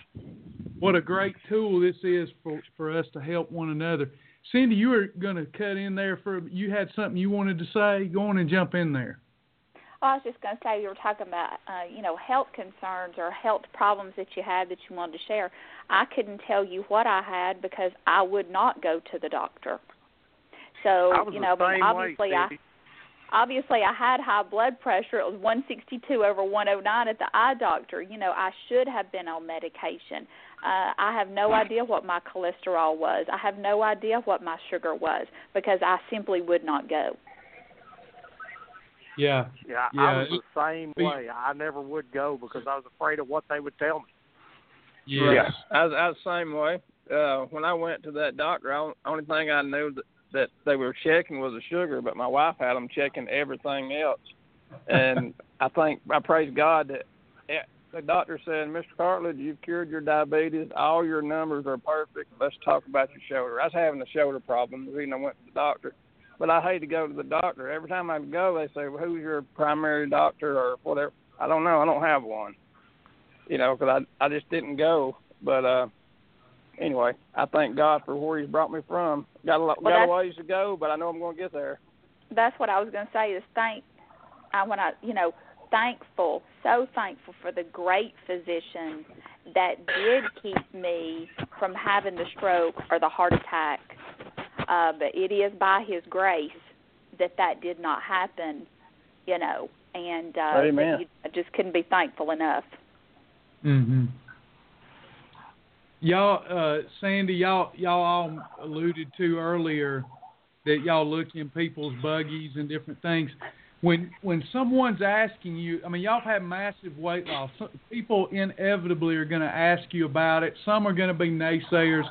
What a great tool this is for for us to help one another. Cindy, you were going to cut in there for you had something you wanted to say. Go on and jump in there. Oh, I was just going to say you were talking about uh, you know health concerns or health problems that you had that you wanted to share. I couldn't tell you what I had because I would not go to the doctor. So I was you know, the but obviously way, I Cindy. Obviously I had high blood pressure. It was 162 over 109 at the eye doctor. You know, I should have been on medication. Uh, I have no idea what my cholesterol was. I have no idea what my sugar was because I simply would not go. Yeah. Yeah, Yeah, I was the same we- way. I never would go because I was afraid of what they would tell me. Yeah. I was, I was the same way. Uh, when I went to that doctor, I, only thing I knew that, that they were checking was the sugar, but my wife had them checking everything else. And *laughs* I think I praise God that eh, the doctor said, "Mr. Cartledge, you've cured your diabetes. All your numbers are perfect. Let's talk about your shoulder." I was having a shoulder problem. The reason I went to the doctor, but I hate to go to the doctor. Every time I go, they say, well, "Who's your primary doctor?" or whatever. I don't know. I don't have one. You know, because I I just didn't go. But uh anyway, I thank God for where He's brought me from. Got a lot, Well, got a ways to go, but I know I'm going to get there. That's what I was going to say is thank I when I you know thankful so thankful for the great physician that did keep me from having the stroke or the heart attack. Uh, but it is by His grace that that did not happen, you know, and uh, Amen. you, I just couldn't be thankful enough. Mhm. Y'all, uh, Sandy, y'all, y'all all alluded to earlier that y'all look in people's buggies and different things. When when someone's asking you, I mean, y'all have massive weight loss. People inevitably are going to ask you about it. Some are going to be naysayers.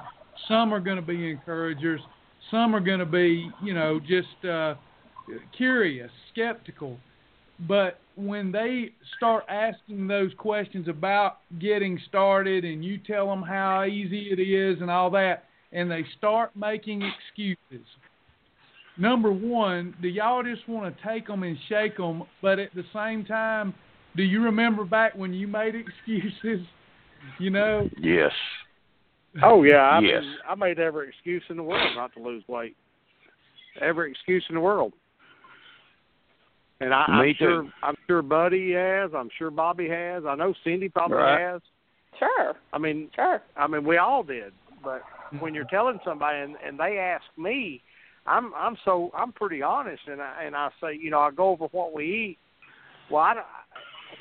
Some are going to be encouragers. Some are going to be, you know, just uh, curious, skeptical. But when they start asking those questions about getting started and you tell them how easy it is and all that, and they start making excuses, number one, do y'all just want to take them and shake them? But at the same time, do you remember back when you made *laughs* excuses? You know? Yes. Oh yeah, I Yes. mean, I made every excuse in the world not to lose weight. Every excuse in the world. And I, Me I'm too. sure I'm sure Buddy has, I'm sure Bobby has, I know Cindy probably Right. has. Sure, I mean sure. I mean we all did. But *laughs* when you're telling somebody and, and they ask me, I'm I'm so I'm pretty honest and I and I say, you know, I go over what we eat. Well I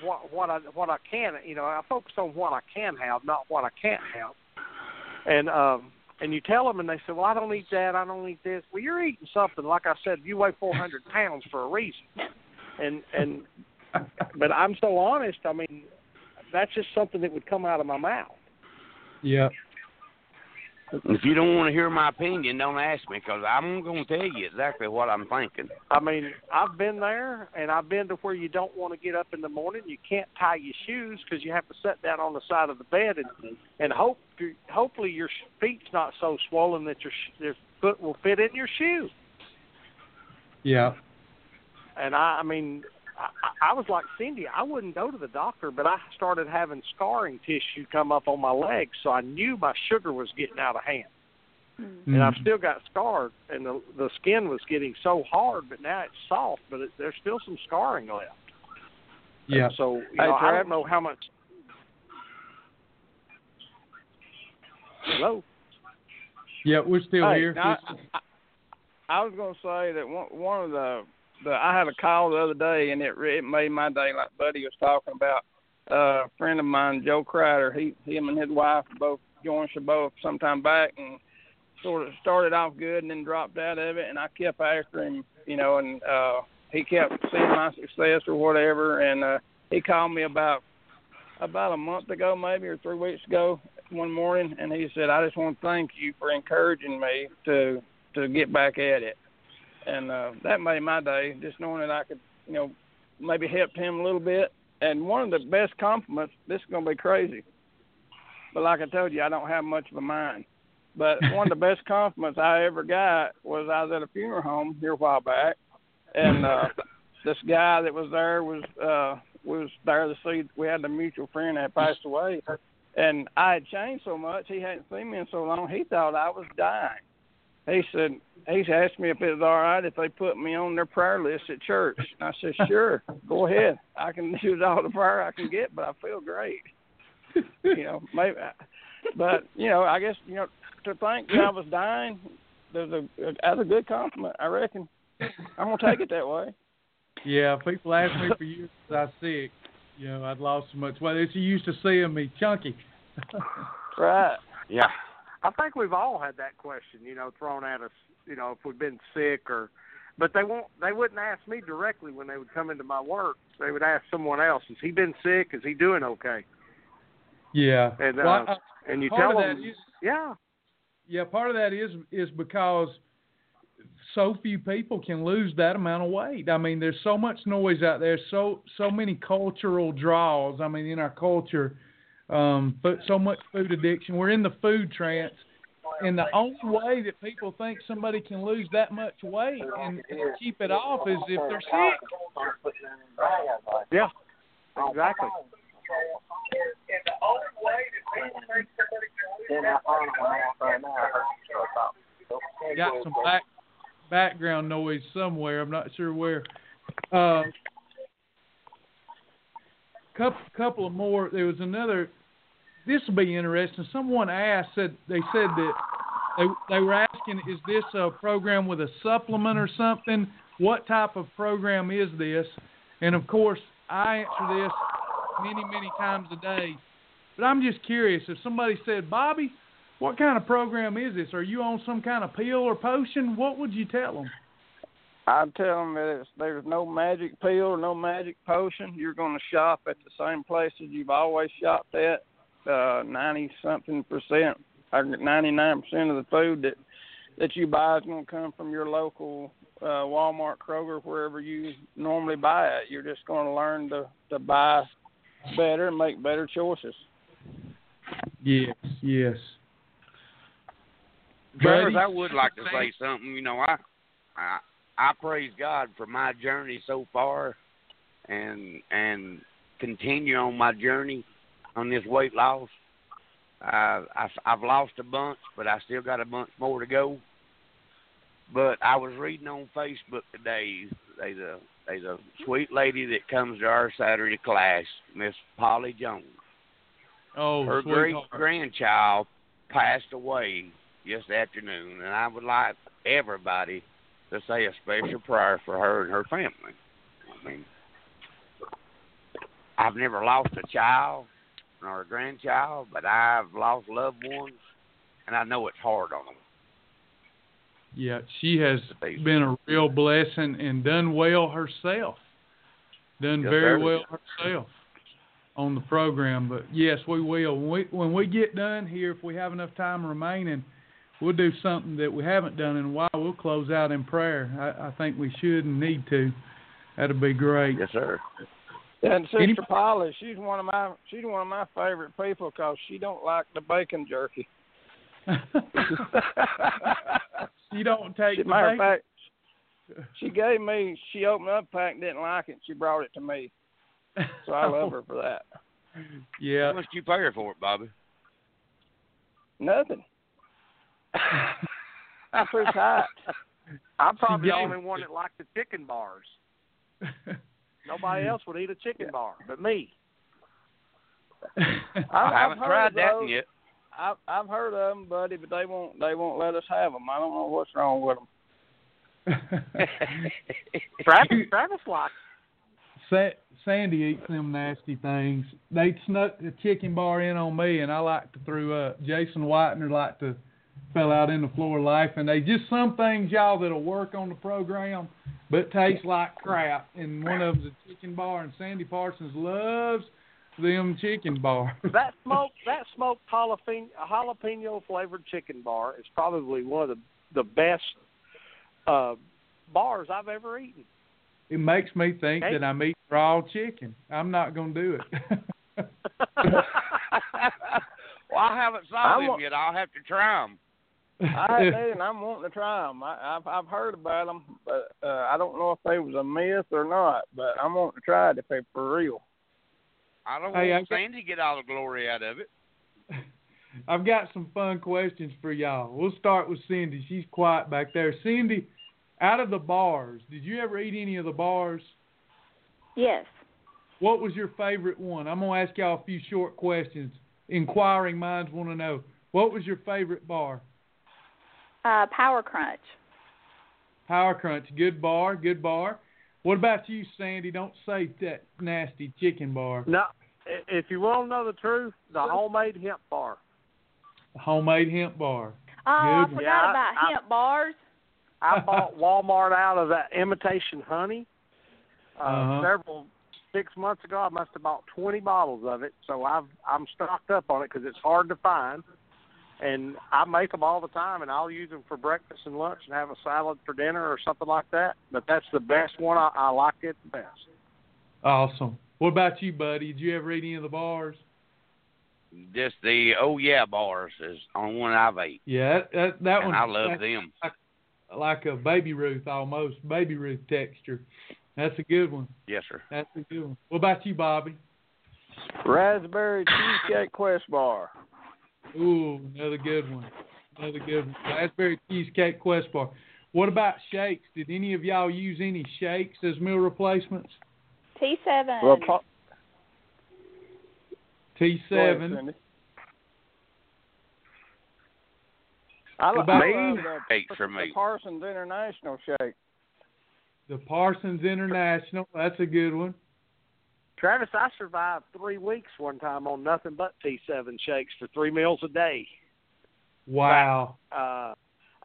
what what I what I can you know, I focus on what I can have, not what I can't have. And um and you tell them and they say, Well I don't eat that, I don't eat this. Well you're eating something, like I said, you weigh four hundred pounds for a reason. *laughs* And and but I'm so honest, I mean that's just something that would come out of my mouth. Yeah. If you don't want to hear my opinion, don't ask me because I'm going to tell you exactly what I'm thinking. I mean, I've been there, and I've been to where you don't want to get up in the morning. You can't tie your shoes because you have to sit down on the side of the bed, and and hope hopefully your feet's not so swollen that your your foot will fit in your shoe. Yeah. And I, I mean, I, I was like Cindy. I wouldn't go to the doctor, but I started having scarring tissue come up on my legs, so I knew my sugar was getting out of hand. Mm. and I've still got scarred, and the the skin was getting so hard, but now it's soft, but it, there's still some scarring left. Yeah. And so you Hey, know, I Trav. don't know how much. Hello. Yeah, we're still Hey, here. now, I, I, I was going to say that one one of the the I had a call the other day and it it made my day like Buddy was talking about. Uh, a friend of mine, Joe Crider, he him and his wife both joined Shibboleth sometime back and sort of started off good and then dropped out of it and I kept after him, you know, and uh he kept seeing my success or whatever and uh he called me about about a month ago, maybe or three weeks ago, one morning, and he said, "I just want to thank you for encouraging me to to get back at it." And uh, that made my day, just knowing that I could, you know, maybe help him a little bit. And one of the best compliments. This is gonna be crazy, but like I told you, I don't have much of a mind. But *laughs* one of the best compliments I ever got was I was at a funeral home here a while back, and uh, *laughs* this guy that was there was uh, was there to see. We had a mutual friend that passed away, and I had changed so much. He hadn't seen me in so long. He thought I was dying. He said he asked me if it was all right if they put me on their prayer list at church. And I said, *laughs* sure, go ahead. I can use all the prayer I can get, but I feel great. you know, maybe, I, but you know, I guess you know to think that I was dying. There's a that's a good compliment, I reckon. I'm gonna take it that way. Yeah, people ask me for years I was sick. You know, I'd lost so much weight. They're used to seeing me chunky. right. Yeah. I think we've all had that question, you know, thrown at us, you know, if we've been sick or but they won't they wouldn't ask me directly when they would come into my work. They would ask someone else, Has he been sick? Is he doing okay? Yeah. And uh, I, and you tell them is, Yeah. Yeah, part of that is is because so few people can lose that amount of weight. I mean, there's so much noise out there, so so many cultural draws. I mean, in our culture, um, but so much food addiction. We're in the food trance, and the only way that people think somebody can lose that much weight and, and keep it off is if they're sick. Yeah. Exactly. Got some back background noise somewhere. I'm not sure where. Uh, couple couple of more. There was another. This will be interesting. Someone asked said they said that they they were asking, is this a program with a supplement or something? What type of program is this? And of course, I answer this many many times a day. But I'm just curious if somebody said, Bobby, what kind of program is this? Are you on some kind of pill or potion? What would you tell them? I'd tell them that it's, there's no magic pill no magic potion. You're going to shop at the same places you've always shopped at. Ninety uh, something percent, or ninety nine percent of the food that that you buy is going to come from your local uh, Walmart, Kroger, wherever you normally buy it. You're just going to learn to to buy better and make better choices. Yes, yes. Travis, I would like to say something. You know, I, I I praise God for my journey so far, and and continue on my journey on this weight loss. Uh, I, I've lost a bunch, but I still got a bunch more to go. But I was reading on Facebook today. There's a there's a sweet lady that comes to our Saturday class, Miss Polly Jones. Oh, her great grandchild passed away this afternoon, and I would like everybody to say a special prayer for her and her family. I mean, I've never lost a child nor a grandchild, but I've lost loved ones, and I know it's hard on them. Yeah, she has been a real blessing and done well herself. Done very well herself on the program. But yes, we will. When we when we get done here, if we have enough time remaining, we'll do something that we haven't done in a while. We'll close out in prayer. I, I think we should and need to. That'd be great. Yes, sir. And Sister Any- Polly, she's one of my she's one of my favorite people because she don't like the bacon jerky. *laughs* you don't take As the matter of bacon- fact, she gave me. She opened up a pack, and didn't like it. She brought it to me, so I love her for that. Yeah. How much do you pay her for it, Bobby? Nothing. *laughs* That's pretty hot. I'm probably the only one that liked the chicken bars. *laughs* Nobody hmm. else would eat a chicken bar but me. I've, *laughs* I haven't I've tried that those. yet. I've I've heard of them, buddy, but they won't they won't let us have them. I don't know what's wrong with them. *laughs* Travis, Travis likes. Sa- Sandy eats them nasty things. They snuck the chicken bar in on me, and I like to throw up. Jason Whitener liked to fell out in the floor of life, and they just some things y'all that'll work on the program but tastes like crap. And one of them's a chicken bar, and Sandy Parsons loves them chicken bars. *laughs* that smoked that smoked jalapeno, jalapeno flavored chicken bar is probably one of the the best uh bars I've ever eaten. It makes me think Okay. that I'm eating raw chicken. I'm not gonna do it. *laughs* *laughs* well, I haven't saw I'm them wa- yet. I'll have to try them. I *laughs* did, and I'm wanting to try them. I, I've I've heard about them, but uh, I don't know if they was a myth or not. But I'm wanting to try it if they're for real. I don't Hey, want I- Sandy to get all the glory out of it. *laughs* I've got some fun questions for y'all. We'll start with Cindy. She's quiet back there. Cindy, out of the bars, did you ever eat any of the bars? Yes. What was your favorite one? I'm gonna ask y'all a few short questions. Inquiring minds want to know. What was your favorite bar? Uh, Power Crunch. Power Crunch, good bar, good bar. What about you, Sandy? Don't say that nasty chicken bar. No, if you want to know the truth, the homemade hemp bar. The homemade hemp bar. Oh, I forgot Yeah, about I- hemp bars. I bought *laughs* Walmart out of that imitation honey uh, Uh-huh. several six months ago. I must have bought twenty bottles of it, so I've I'm stocked up on it because it's hard to find. And I make them all the time, and I'll use them for breakfast and lunch, and have a salad for dinner or something like that. But that's the best one. I, I like it the best. Awesome. What about you, buddy? Did you ever eat any of the bars? Just the oh yeah bars is on one I've ate, Yeah, that that, that one. I love that's them. like a baby Ruth almost, baby Ruth texture. That's a good one. Yes, sir. That's a good one. What about you, Bobby? Raspberry cheesecake quest bar. Ooh, another good one. Another good one. Raspberry cheesecake quest bar. What about shakes? Did any of y'all use any shakes as meal replacements? T7. Well, pa- T seven. I, li- What about- I love the, Shakes for the. Parsons International shake. The Parsons International. That's a good one. Travis, I survived three weeks one time on nothing but T7 shakes for three meals a day. Wow. uh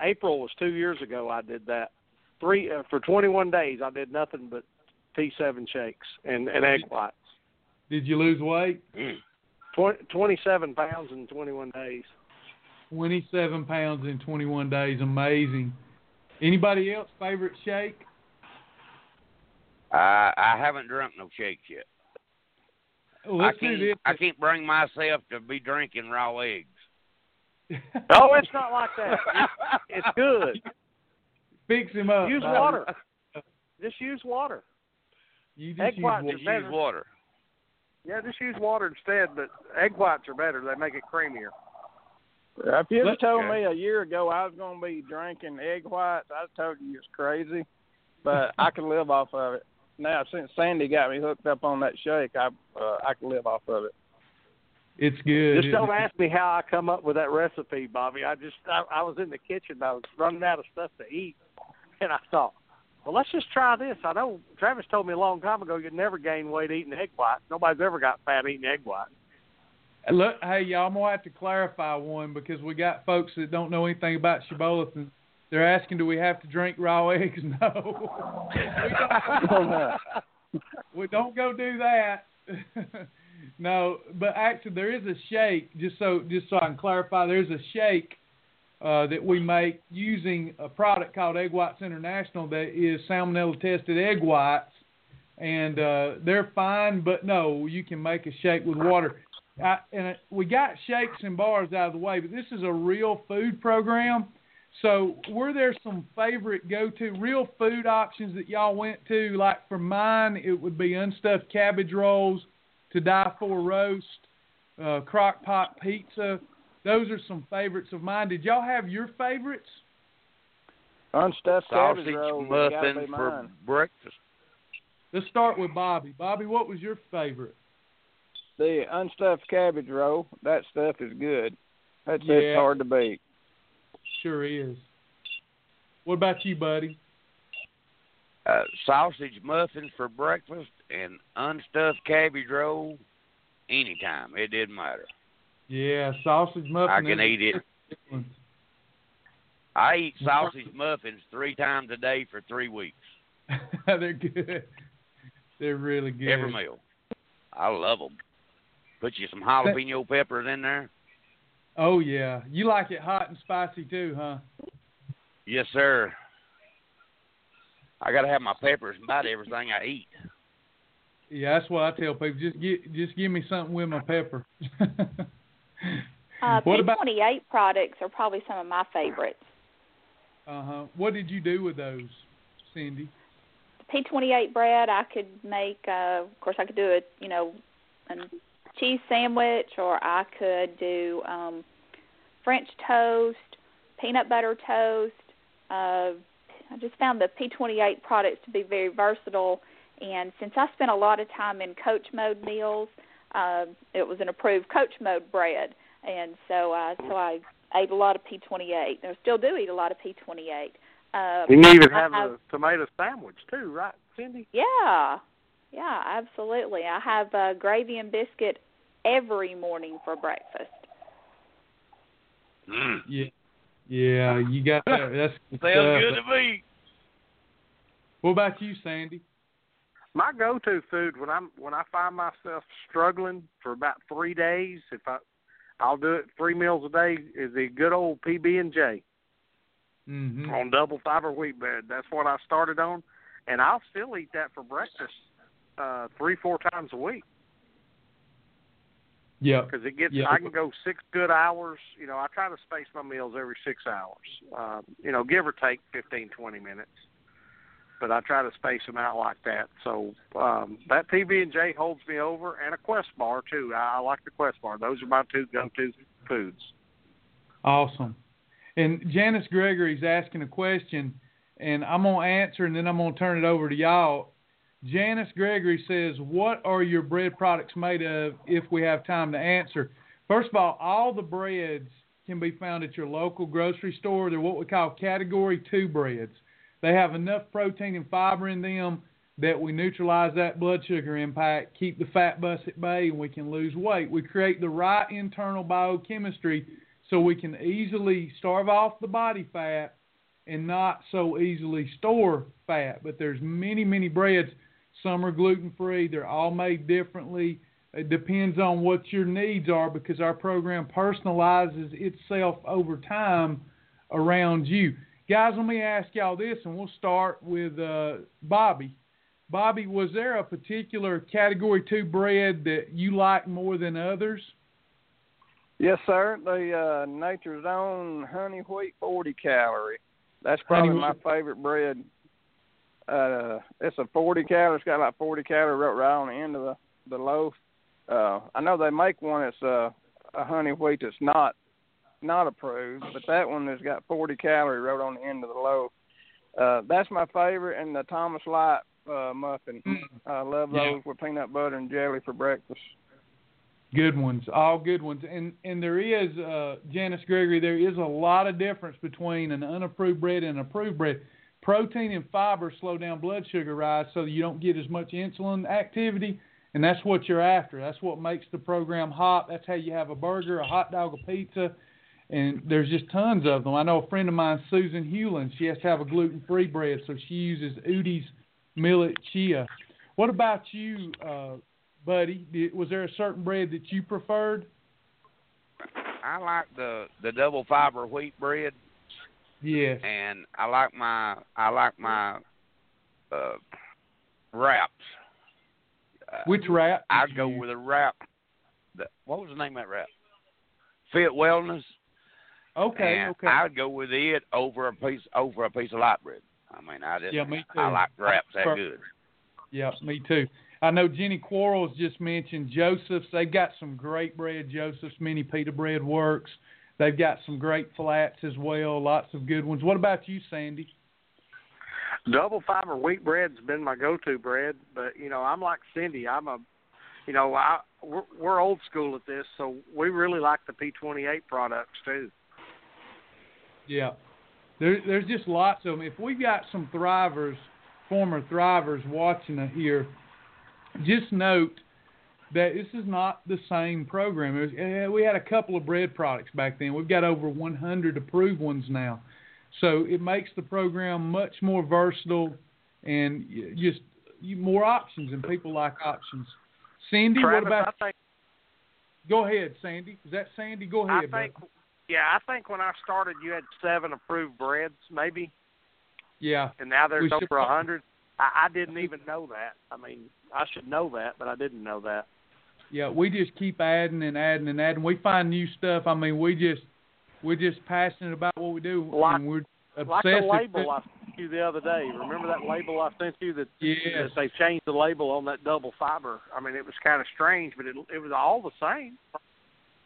April was two years ago I did that. Three uh, for 21 days I did nothing but T7 shakes and and egg whites. Did you lose weight? Mm. Twen- 27 pounds in 21 days. Twenty seven pounds in twenty one days. Amazing. Anybody else favorite shake? I I haven't drunk no shakes yet. Well, I let's do can't this. I can't bring myself to be drinking raw eggs. *laughs* Oh, it's not like that. It's, it's good. Fix him up. Use water. Just use water. You just Egg use whites water. Just better. use water. Yeah, just use water instead. But egg whites are better. They make it creamier. If you Let's had told go. me a year ago I was going to be drinking egg whites, I'd told you it's crazy. But I can live off of it. Now, since Sandy got me hooked up on that shake, I uh, I can live off of it. It's good. Just don't ask me how I come up with that recipe, Bobby. I just I, I was in the kitchen. I was running out of stuff to eat, and I thought, well, let's just try this. I know Travis told me a long time ago you'd never gain weight eating egg whites. Nobody's ever got fat eating egg whites. Look, hey, y'all, I'm gonna have to clarify one because we got folks that don't know anything about shibboleths. They're asking, do we have to drink raw *laughs* eggs? No, *laughs* we don't. *laughs* we don't go do that. no, but actually, there is a shake. Just so, just so I can clarify, there's a shake uh, that we make using a product called Egg Whites International that is salmonella tested egg whites, and uh, they're fine. But no, you can make a shake with water. I, and it, we got shakes and bars out of the way, but this is a real food program. So, were there some favorite go-to real food options that y'all went to? Like for mine, it would be unstuffed cabbage rolls, to die for roast, uh, crock pot pizza. Those are some favorites of mine. Did y'all have your favorites? Unstuffed cabbage Sausage rolls has muffin be for mine. breakfast. Let's start with Bobby. Bobby, what was your favorite? The unstuffed cabbage roll, that stuff is good. That's Yeah. it's hard to beat. Sure is. What about you, buddy? Uh, sausage muffins for breakfast and unstuffed cabbage roll anytime. It didn't matter. Yeah, sausage muffins. I can eat it. I eat sausage muffins three times a day for three weeks. *laughs* They're good. They're really good. Every meal. I love them. Put you some jalapeno peppers in there. Oh yeah, you like it hot and spicy too, huh? Yes, sir. I gotta have my peppers about everything I eat. Yeah, that's what I tell people. Just get, just give me something with my pepper. uh, *laughs* what about P28 products are probably some of my favorites. Uh huh. What did you do with those, Cindy? P28 bread, I could make. Uh, of course, I could do it. you know, a cheese sandwich, or I could do um, French toast, peanut butter toast. Uh, I just found the P28 products to be very versatile. And since I spent a lot of time in coach mode meals, uh, it was an approved coach mode bread, and so uh, so I ate a lot of P28. I still do eat a lot of P28. Uh, you can even have, have a tomato sandwich too, right, Cindy? Yeah, yeah, absolutely. I have uh, gravy and biscuit every morning for breakfast. Mm. Yeah, yeah, you got that. *laughs* That's good Sounds stuff. good to me. What about you, Sandy? My go-to food when I'm when I find myself struggling for about three days, if I I'll do it three meals a day, is the good old PB and J Mm-hmm. on double fiber wheat bread. That's what I started on, and I'll still eat that for breakfast uh three four times a week Yeah. because it gets Yeah. I can go six good hours. You know, I try to space my meals every six hours. Uh, you know, give or take fifteen twenty minutes. But I try to space them out like that. So um, that PB and J holds me over, and a Quest bar too. I, I like the Quest bar. Those are my two go-to foods. Awesome. And Janice Gregory's asking a question, and I'm going to answer, and then I'm going to turn it over to y'all. Janice Gregory says, What are your bread products made of if we have time to answer? First of all, all the breads can be found at your local grocery store. They're what we call category two breads. They have enough protein and fiber in them that we neutralize that blood sugar impact, keep the fat bus at bay, and we can lose weight. We create the right internal biochemistry so we can easily starve off the body fat and not so easily store fat. But there's many, many breads. Some are gluten free. They're all made differently. It depends on what your needs are because our program personalizes itself over time around you. Guys, let me ask y'all this, and we'll start with uh, Bobby. Bobby, was there a particular category two bread that you like more than others? Yes, sir. The uh, Nature's Own honey wheat 40 calorie. That's probably Honey my wheat. favorite bread. Uh, it's a 40 calorie. It's got like 40 calorie right, right on the end of the the loaf. Uh, I know they make one that's uh, a honey wheat that's not not approved, but that one has got 40 calorie right on the end of the loaf. Uh, that's my favorite, and the Thomas Light uh, muffin. I love Mm. Yeah. those with peanut butter and jelly for breakfast. Good ones, all good ones. And and there is, uh, Janice Gregory, there is a lot of difference between an unapproved bread and an approved bread. Protein and fiber slow down blood sugar rise so you don't get as much insulin activity, and that's what you're after. That's what makes the program hot. That's how you have a burger, a hot dog, a pizza, and there's just tons of them. I know a friend of mine, Susan Hewlin, she has to have a gluten-free bread, so she uses Udi's millet chia. What about you, uh, buddy? Did, was there a certain bread that you preferred? I like the the double fiber wheat bread, Yes. and I like my I like my uh, wraps. Uh, Which wrap? I'd you go with a wrap. The, what was the name of that wrap? Fit Wellness. Okay. and okay. I'd go with it over a piece over a piece of light bread. I mean, I just Yeah, me too. I like wraps that good. Yeah, me too. I know Jenny Quarles just mentioned Joseph's. They've got some great bread. Joseph's mini pita bread works. They've got some great flats as well. Lots of good ones. What about you, Sandy? Double fiber wheat bread's been my go-to bread, but you know I'm like Cindy. I'm a, you know, I we're, we're old school at this, so we really like the P28 products too. Yeah. There, there's just lots of them. If we've got some thrivers, former thrivers watching it here, just note that this is not the same program. Was, eh, we had a couple of bread products back then. We've got over 100 approved ones now. So it makes the program much more versatile. and just more options, and people like options. Sandy, Travis, what about? Think, go ahead, Sandy. Is that Sandy? Go ahead. I think, brother. yeah, I think when I started, you had seven approved breads, maybe, Yeah. and now there's over a hundred. I, I didn't even know that. I mean, I should know that, but I didn't know that. Yeah, we just keep adding and adding and adding. We find new stuff. I mean, we just we're just passionate about what we do, Like- and we're obsessed. Like the label I sent you the other day. Remember that label I sent you that, Yes. that they changed the label on that double fiber. I mean, it was kind of strange, but it it was all the same.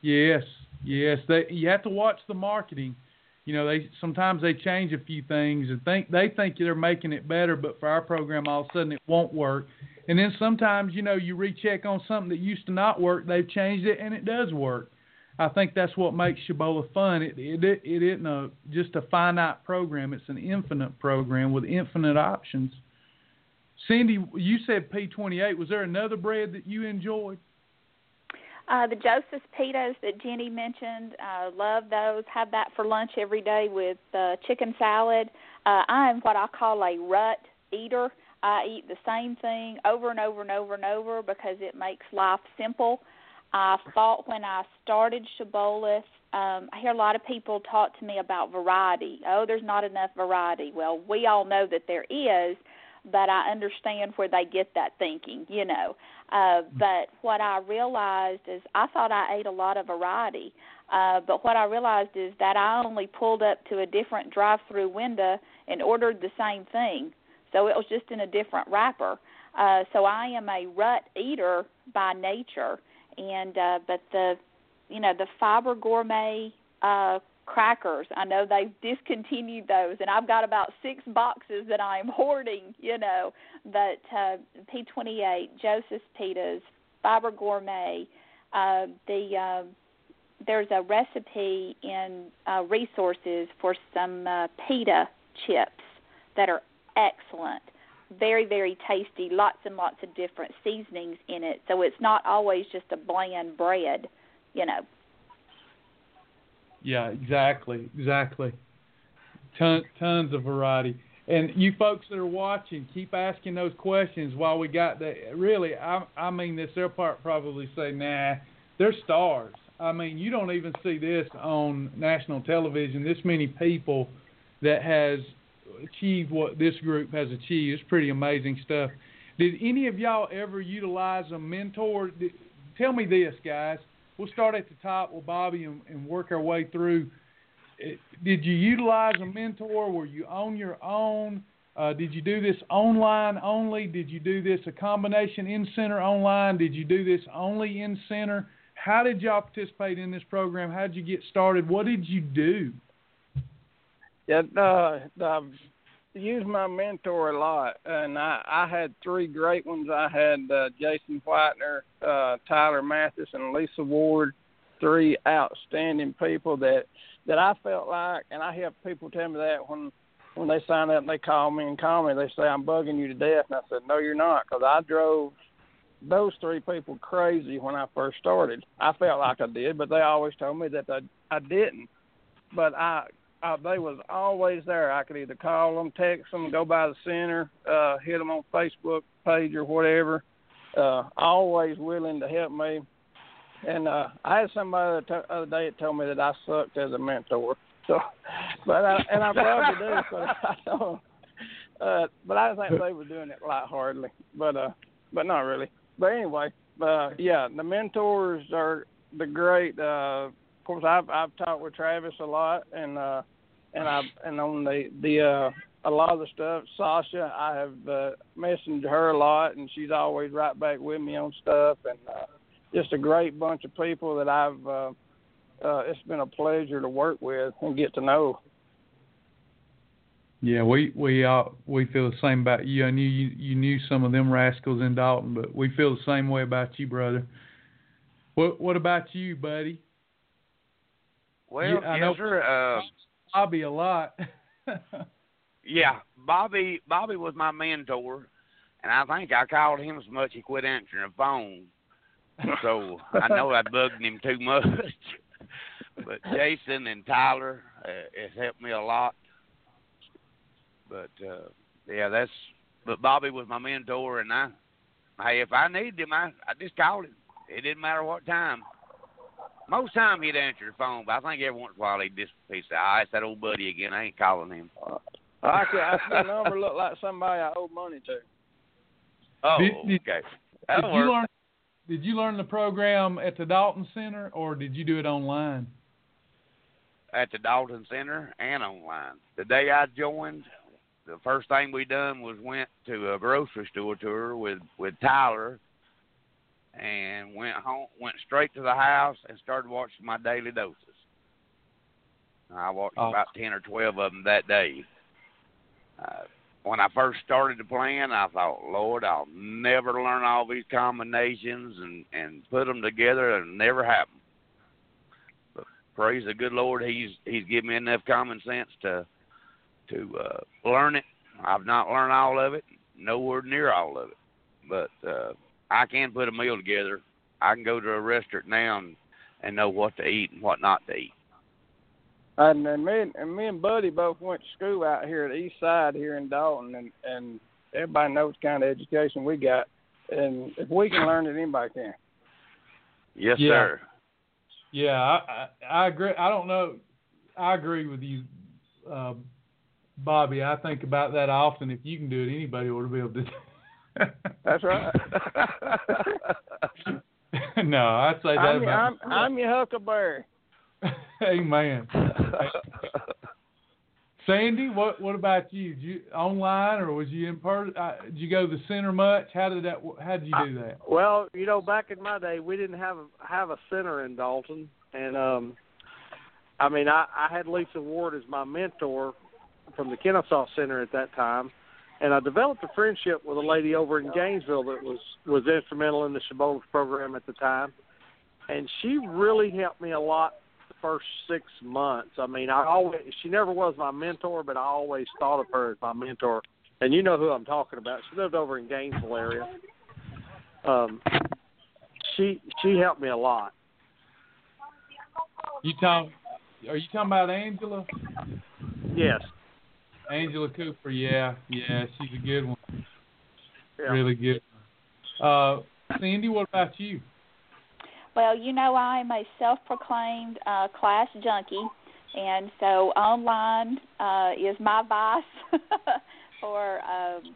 Yes, yes. They you have to watch the marketing. You know, they sometimes they change a few things and think they think they're making it better, but for our program, all of a sudden it won't work. And then sometimes, you know, you recheck on something that used to not work, they've changed it and it does work. I think that's what makes Shibboleth fun. It it it, it isn't a just a finite program; it's an infinite program with infinite options. Cindy, you said P28. Was there another bread that you enjoyed? Uh, the Joseph's pitas that Jenny mentioned, uh, love those. Have that for lunch every day with uh, chicken salad. Uh, I am what I call a rut eater. I eat the same thing over and over and over and over because it makes life simple. I thought when I started Shibboleths, um, I hear a lot of people talk to me about variety. Oh, there's not enough variety. Well, we all know that there is, but I understand where they get that thinking, you know. Uh, but what I realized is I thought I ate a lot of variety, uh, but what I realized is that I only pulled up to a different drive-through window and ordered the same thing. So it was just in a different wrapper. Uh, so I am a rut eater by nature, and uh, but the, you know, the Fiber Gourmet uh, crackers. I know they've discontinued those, and I've got about six boxes that I'm hoarding. You know, but uh, P28, Joseph's Pitas, Fiber Gourmet, uh, the uh, there's a recipe in uh, resources for some uh, pita chips that are excellent. Very, very tasty. Lots and lots of different seasonings in it, so it's not always just a bland bread. You know, Yeah, exactly, exactly. Ton, tons of variety. And you folks that are watching, keep asking those questions while we got that. Really, I, I mean this. They'll probably say, "Nah, they're stars." I mean, you don't even see this on national television. This many people that has achieved what this group has achieved. It's pretty amazing stuff. Did any of y'all ever utilize a mentor? Did, tell me this, guys. We'll start at the top with Bobby and, and work our way through. Did you utilize a mentor? Were you on your own? Uh, did you do this online only? Did you do this a combination in center online? Did you do this only in center? How did y'all participate in this program? How did you get started? What did you do? Yeah, uh, I've used my mentor a lot, and I, I had three great ones. I had uh, Jason Whitener, uh, Tyler Mathis, and Lisa Ward. Three outstanding people that that I felt like, and I have people tell me that when when they sign up and they call me and call me, they say I'm bugging you to death, and I said no, you're not, because I drove those three people crazy when I first started. I felt like I did, but they always told me that I I didn't. But I uh, they was always there. I could either call them, text them, go by the center, uh, hit them on Facebook page or whatever. Uh, always willing to help me. And uh, I had somebody the other day that told me that I sucked as a mentor. *laughs* So, but I, and *laughs* I probably do. But I don't. Uh, but I think they were doing it lightheartedly. But uh, but not really. But anyway, uh, yeah, the mentors are the great. Uh, of course, I've I've talked with Travis a lot, and uh, and I and on the the uh, a lot of the stuff, Sasha, I have uh, messaged her a lot, and she's always right back with me on stuff, and uh, just a great bunch of people that I've. Uh, uh, it's been a pleasure to work with and get to know. Yeah, we we uh, we feel the same about you. I knew you you knew some of them rascals in Dalton, but we feel the same way about you, brother. What what about you, buddy? Well, Yeah, I yes, know- sir. Uh, Bobby a lot. *laughs* yeah, Bobby. Bobby was my mentor, and I think I called him so much he quit answering the phone. So I know I bugged him too much. *laughs* but Jason and Tyler uh, has helped me a lot. But uh, yeah, that's but Bobby was my mentor, and I, hey, if I needed him, I I just called him. It didn't matter what time. Most time he'd answer the phone, but I think every once in a while he'd just he said, "Ah, it's that old buddy again. I ain't calling him." Uh, I could, I see the number look like somebody I owe money to. Oh, Did- did- okay. Did That'll you work. learn? Did you learn the program at the Dalton Center, or did you do it online? at the Dalton Center and online. The day I joined, the first thing we done was went to a grocery store tour with with Tyler, and went home, went straight to the house and started watching my daily doses. I watched Oh. about ten or twelve of them that day. Uh, when I first started the plan, I thought, Lord, I'll never learn all these combinations and and put them together. It'll never happen praise the good Lord, He's He's given me enough common sense to to uh, learn it. I've not learned all of it, nowhere near all of it, but uh, I can put a meal together. I can go to a restaurant now and, and know what to eat and what not to eat. And, and me and, and me and Buddy both went to school out here at East Side here in Dalton, and and everybody knows the kind of education we got. And if we can learn it, anybody can. Yes, Yeah. sir. Yeah, I, I I agree. I don't know. I agree with you, uh, Bobby. I think about that often. If you can do it, anybody ought to be able to. That's right. *laughs* no, I'd say that I'm, about. I'm, I'm your huckleberry. *laughs* Amen. Sandy, what what about you? Did you online or was you in person? Uh, did you go to the center much? How did that? How did you do that? Well, you know, back in my day, we didn't have a, have a center in Dalton, and um, I mean, I, I had Lisa Ward as my mentor from the Kennesaw Center at that time, and I developed a friendship with a lady over in Gainesville that was was instrumental in the Shibboleth program at the time, and she really helped me a lot the first six months. I mean, I always she never was my mentor, but I always thought of her as my mentor. And you know who I'm talking about. She lived over in Gainesville area um, she she helped me a lot. You talk? Are you talking about Angela? Yes. Angela Cooper. Yeah, yeah, she's a good one. Yeah. Really good. Uh, Sandy, what about you? Well, you know, I'm a self proclaimed uh, class junkie, and so online uh, is my vice *laughs* for um,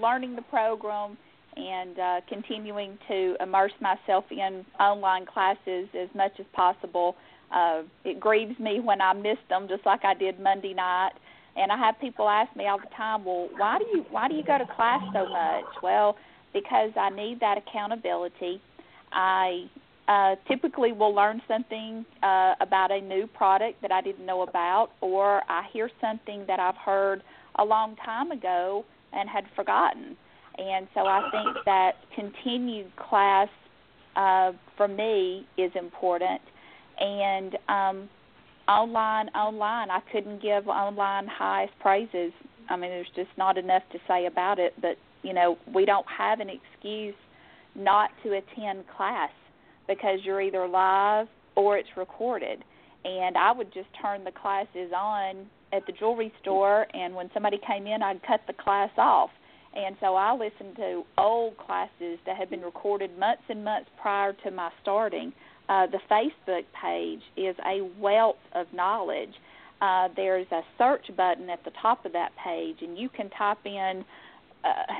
learning the program and uh, continuing to immerse myself in online classes as much as possible. Uh, it grieves me when I miss them, just like I did Monday night. And I have people ask me all the time, "Well, why do you why do you go to class so much?" Well, because I need that accountability. I uh, typically will learn something uh, about a new product that I didn't know about, or I hear something that I've heard a long time ago and had forgotten. And so I think that continued class uh, for me is important. And um, online, online, I couldn't give online highest praises. I mean, there's just not enough to say about it. But you know, we don't have an excuse not to attend class because you're either live or it's recorded. And I would just turn the classes on at the jewelry store, and when somebody came in, I'd cut the class off. And so I listened to old classes that had been recorded months and months prior to my starting. Uh, the Facebook page is a wealth of knowledge. Uh, there's a search button at the top of that page, and you can type in uh,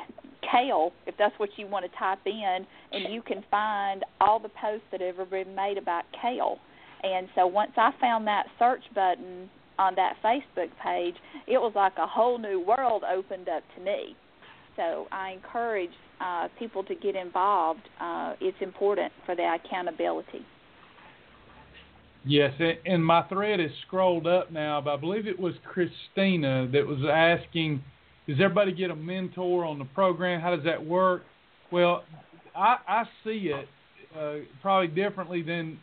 kale if that's what you want to type in, and you can find all the posts that have ever been made about kale. And so once I found that search button on that Facebook page, it was like a whole new world opened up to me. So I encourage uh, people to get involved. Uh, it's important for the accountability. Yes, and- my thread is scrolled up now, but I believe it was Christina that was asking, does everybody get a mentor on the program? How does that work? Well, I, I see it uh, probably differently than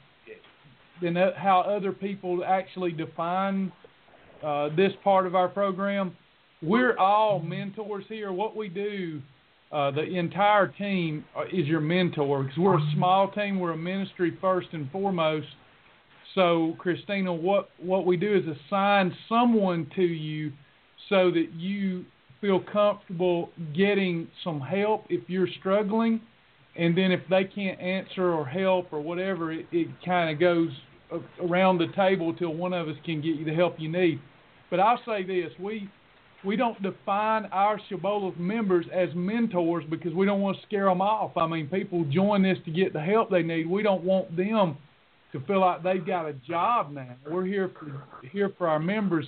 than how other people actually define uh, this part of our program. We're all mentors here. What we do, uh, the entire team uh, is your mentor because we're a small team. We're a ministry first and foremost. So, Christina, what what we do is assign someone to you so that you feel comfortable getting some help if you're struggling, and then if they can't answer or help or whatever, it, it kind of goes around the table till one of us can get you the help you need. But I'll say this: we we don't define our Shibboleth members as mentors because we don't want to scare them off. I mean, people join this to get the help they need. We don't want them to feel like they've got a job now. We're here for here for our members.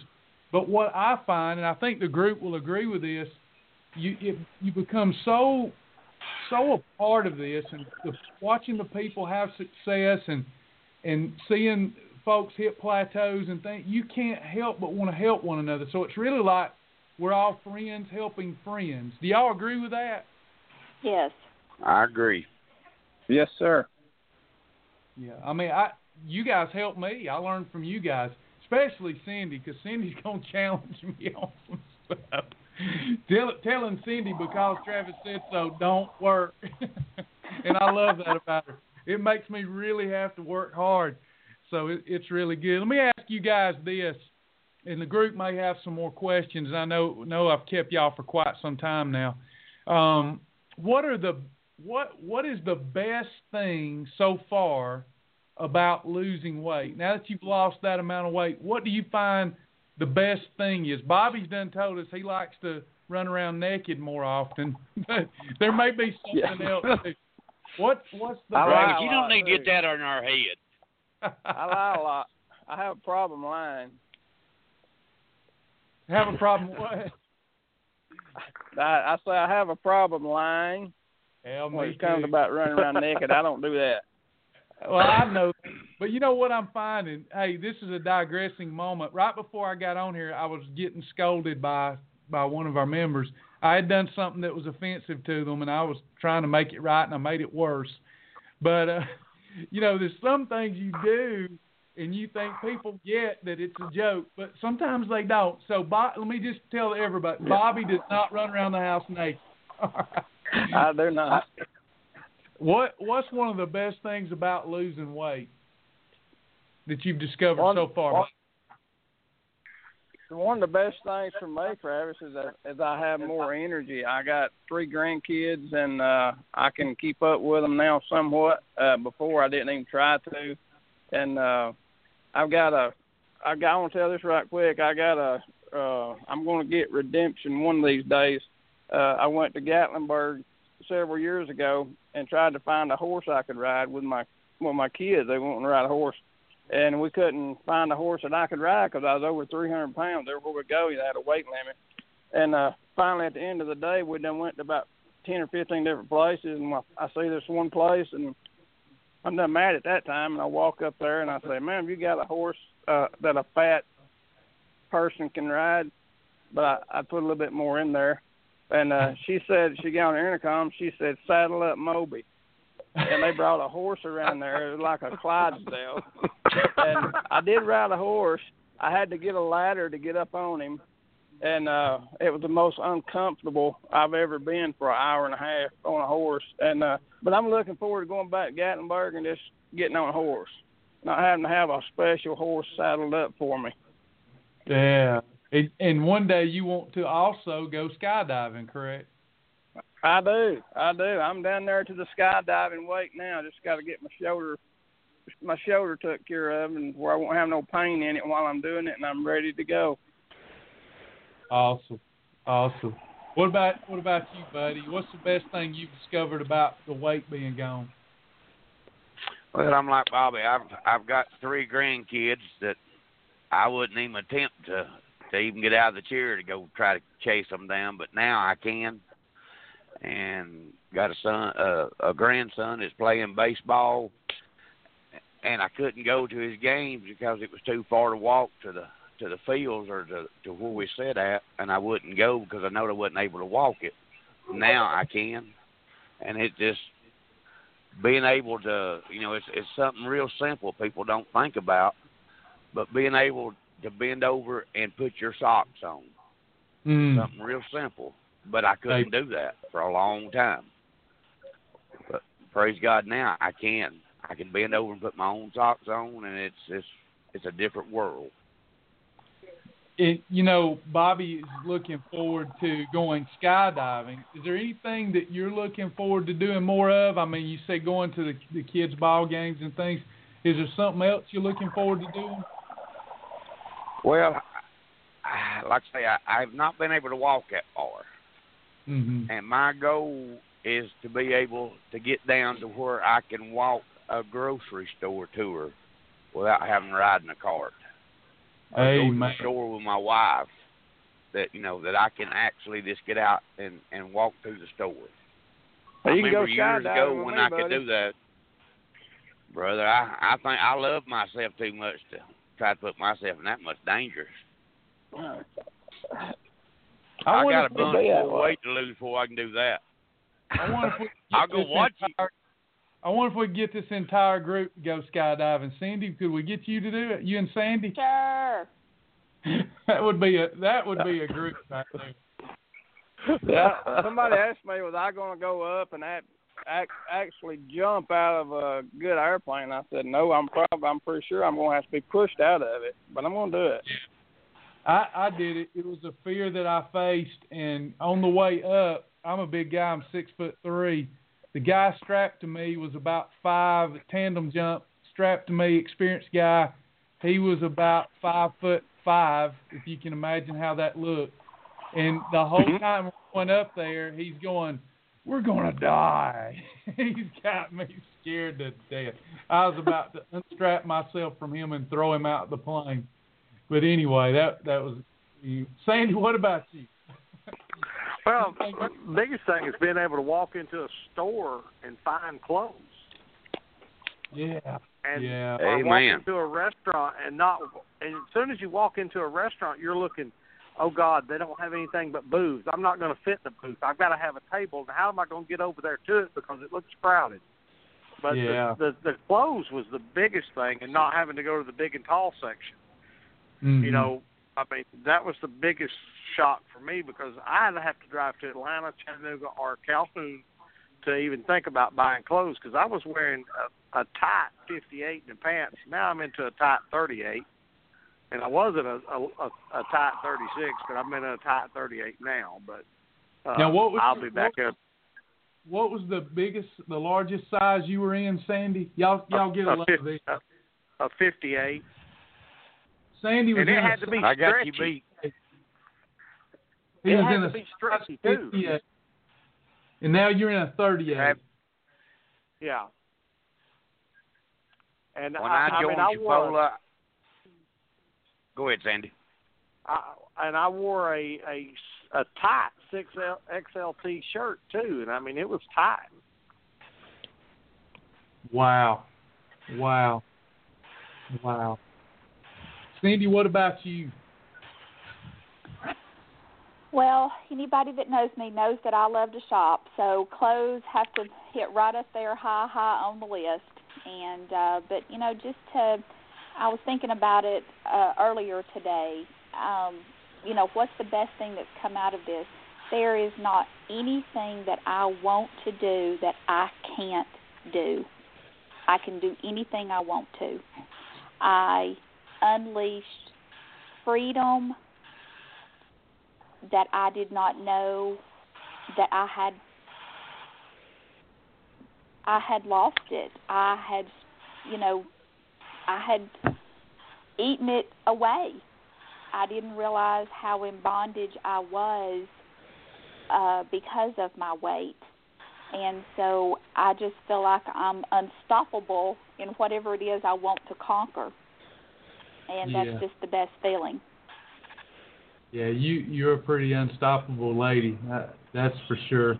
But what I find, and I think the group will agree with this, you it, you become so so a part of this, and the, watching the people have success and and seeing folks hit plateaus and think you can't help but want to help one another. So it's really like we're all friends helping friends. Do y'all agree with that? Yes. I agree. Yes, sir. Yeah, I mean, I you guys help me. I learned from you guys, especially Cindy, because Cindy's *laughs* gonna challenge me *laughs* on some stuff. Tell, telling Cindy because Travis said so don't work, *laughs* and I love that about her. It makes me really have to work hard, so it, it's really good. Let me ask you guys this, and the group may have some more questions. I know know I've kept y'all for quite some time now. Um, what are the what what is the best thing so far about losing weight? Now that you've lost that amount of weight, what do you find the best thing is? Bobby's done told us he likes to run around naked more often, *laughs* but there may be something Yeah. else. Too. What what's the I lie Travis, you don't need to get that on our head. *laughs* I lie a lot. I have a problem lying. have a problem? What? *laughs* I, I say I have a problem lying Hell, when it comes about running around naked. I don't do that. *laughs* Well, I know, but you know what I'm finding? Hey, this is a digressing moment. Right before I got on here, I was getting scolded by by one of our members. I had done something that was offensive to them, and I was trying to make it right, and I made it worse. But uh, *laughs* you know, there's some things you do, and you think people get that it's a joke, but sometimes they don't. So, Bob, let me just tell everybody: Bobby does not run around the house naked. *laughs* *laughs* I do not. What What's one of the best things about losing weight that you've discovered One- so far? one- One of the best things for me, Travis, is that is I have more energy. I got three grandkids, and uh I can keep up with them now somewhat. Uh Before I didn't even try to, and uh I've got a. I got. I want to tell this right quick. I got a. Uh, I'm going to get redemption one of these days. Uh, I went to Gatlinburg several years ago and tried to find a horse I could ride with my with my kids. They wanted to ride a horse, and we couldn't find a horse that I could ride because I was over 300 pounds. Everywhere we go, you had a weight limit. And uh, finally, at the end of the day, we done went to about 10 or 15 different places, and I see this one place, and I'm done mad at that time. And I walk up there and I say, "Ma'am, you got a horse uh, that a fat person can ride?" But I, I put a little bit more in there. And uh, she said, she got on the intercom. She said, "Saddle up, Moby." and they brought a horse around there. Like a Clydesdale. and I did ride a horse. I had to get a ladder to get up on him, and uh it was the most uncomfortable I've ever been for an hour and a half on a horse. And uh but I'm looking forward to going back to Gatlinburg and just getting on a horse, not having to have a special horse saddled up for me. Yeah. And, and one day you want to also go skydiving, correct? I do, I do. I'm down there to the skydiving weight now. Just got to get my shoulder, my shoulder took care of, and where I won't have no pain in it while I'm doing it, and I'm ready to go. Awesome. Awesome. What about what about you, buddy? What's the best thing you've discovered about the weight being gone? Well, I'm like Bobby. I've I've got three grandkids that I wouldn't even attempt to to even get out of the chair to go try to chase them down, but now I can. And got a son, uh, a grandson that's playing baseball, and I couldn't go to his games because it was too far to walk to the to the fields or to to where we sit at, and I wouldn't go because I know I wasn't able to walk it. Now I can, and it just being able to, you know, it's it's something real simple people don't think about, but being able to bend over and put your socks on, Mm. something real simple. But I couldn't do that for a long time. But praise God, now I can. I can bend over and put my own socks on, and it's it's it's a different world. it, you know, Bobby is looking forward to going skydiving. Is there anything that you're looking forward to doing more of? I mean, you say going to the, the kids' ball games and things. Is there something else you're looking forward to doing? Well, I, like I say, I, I've not been able to walk that far, Mm-hmm. and my goal is to be able to get down to where I can walk a grocery store tour without having to ride in a cart. Or go to Amen. the store with my wife. That you know that I can actually just get out and and walk through the store. Well, I you can go remember years ago when me, I buddy. could do that, brother. I I think I love myself too much to try to put myself in that much danger. I, wonder got a if bunch be more weight to lose before I can do that. I wonder if we could I'll get go this watch you. entire, I wonder if we could get this entire group to go skydiving. Sandy, could we get you to do it? You and Sandy? Sure. *laughs* that would be a that would be a group right *laughs* there. yeah, somebody asked me, was I going to go up and act, act, actually jump out of a good airplane? I said, no, I'm probably, I'm pretty sure I'm going to have to be pushed out of it, but I'm going to do it. I, I did it. It was a fear that I faced, and on the way up, I'm a big guy. I'm six foot three. The guy strapped to me was about five. Tandem jump strapped to me, experienced guy. He was about five foot five, if you can imagine how that looked. And the whole Mhm. time we went up there, he's going, "We're gonna die." *laughs* he's got me scared to death. I was about to *laughs* unstrap myself from him and throw him out the plane. But anyway, that that was you. Sandy. What about you? *laughs* Well, the biggest thing is being able to walk into a store and find clothes. Yeah, And yeah. or walk into a restaurant and not and as soon as you walk into a restaurant you're looking oh god they don't have anything but booths i'm not going to fit in the booth. I've got to have a table. And how am i going to get over there to it? Because it looks crowded. But Yeah. the, the the clothes was the biggest thing and not having to go to the big and tall section. Mhm. you know i mean that was the biggest shock for me because i'd have to drive to atlanta chattanooga or calhoun to even think about buying clothes because i was wearing a, a tight 58 in the pants. Now i'm into a tight 38 and i was in a a, a, a tight 36 but i'm in a tight 38 now but uh, Now, what was i'll your- be back what- up What was the biggest, the largest size you were in, Sandy? Y'all, y'all get a lot of these. a, a 58 Sandy was and in it a had to be I got you stretchy. beat. He it was had in to a be size stretchy too 58. And now you're in a 38. Ab- yeah and When I, I, I joined mean, I wore Shibboleth, go ahead, Sandy. I, and I wore a a, a tight six L, XLT shirt too, and I mean it was tight. Wow. Wow. Wow. Sandy, what about you? Well, anybody that knows me knows that I love to shop, so clothes have to hit right up there high, high on the list. And uh but you know, just to I was thinking about it uh earlier today. Um, you know, what's the best thing that's come out of this? There is not anything that I want to do that I can't do. I can do anything I want to. I unleashed freedom that I did not know that I had I had lost it. I had you know I had eaten it away. I didn't realize how in bondage I was uh because of my weight. And so I just feel like I'm unstoppable in whatever it is I want to conquer. And Yeah. that's just the best feeling. Yeah, you you're a pretty unstoppable lady. That, that's for sure.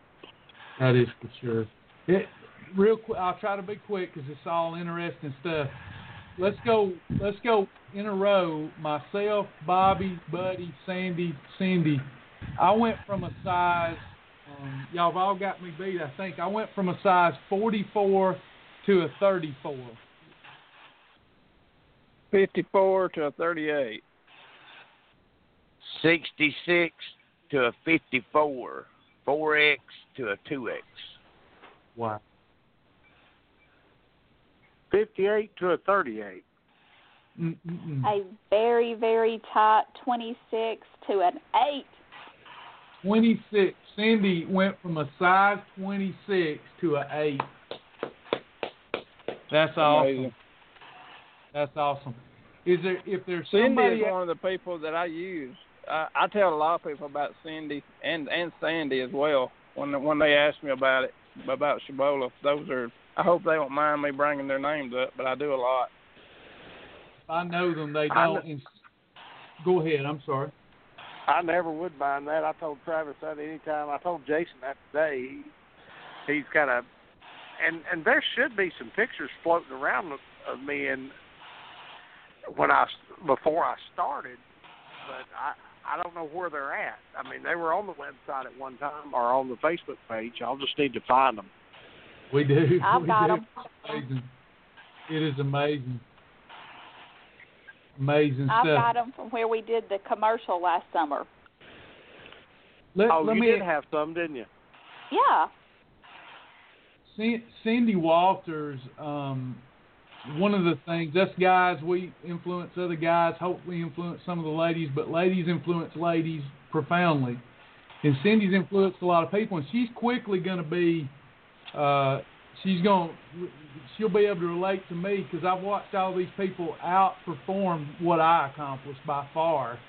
That is for sure. It, real quick, I'll try to be quick because it's all interesting stuff. Let's go. Let's go in a row. Myself, Bobby, Buddy, Sandy, Cindy. I went from a size. Um, y'all have all got me beat. I think I went from a size 44 to a 34. 54 to a 38. 66 to a 54, 4X to a 2X. Wow. Fifty eight to a thirty eight. A very, very tight 26 to an 8. 26. Cindy went from a size 26 to an 8. That's awesome. Amazing. That's awesome. Is there if there's Cindy somebody is one of the people that I use. I, I tell a lot of people about Cindy and and Sandy as well when when they ask me about it about Shibboleth. Those are I hope they don't mind me bringing their names up, but I do a lot. I know them, they don't. and- Go ahead. I'm sorry. I never would mind that. I told Travis that anytime. I told Jason that today. He, he's got a, and and there should be some pictures floating around of, of me and when I before I started, but I I don't know where they're at. I mean, they were on the website at one time or on the Facebook page. I'll just need to find them. We do. I've *laughs* we got do. 'em. Amazing. It is amazing. Amazing I've stuff. got them from where we did the commercial last summer. Let, Oh, let you me did have some, didn't you? Yeah. Cin- Cindy Walters, um, one of the things, us guys, we influence other guys. Hopefully, influence some of the ladies, but ladies influence ladies profoundly. And Cindy's influenced a lot of people, and she's quickly going to be, uh, she's going, she'll be able to relate to me because I've watched all these people outperform what I accomplished by far,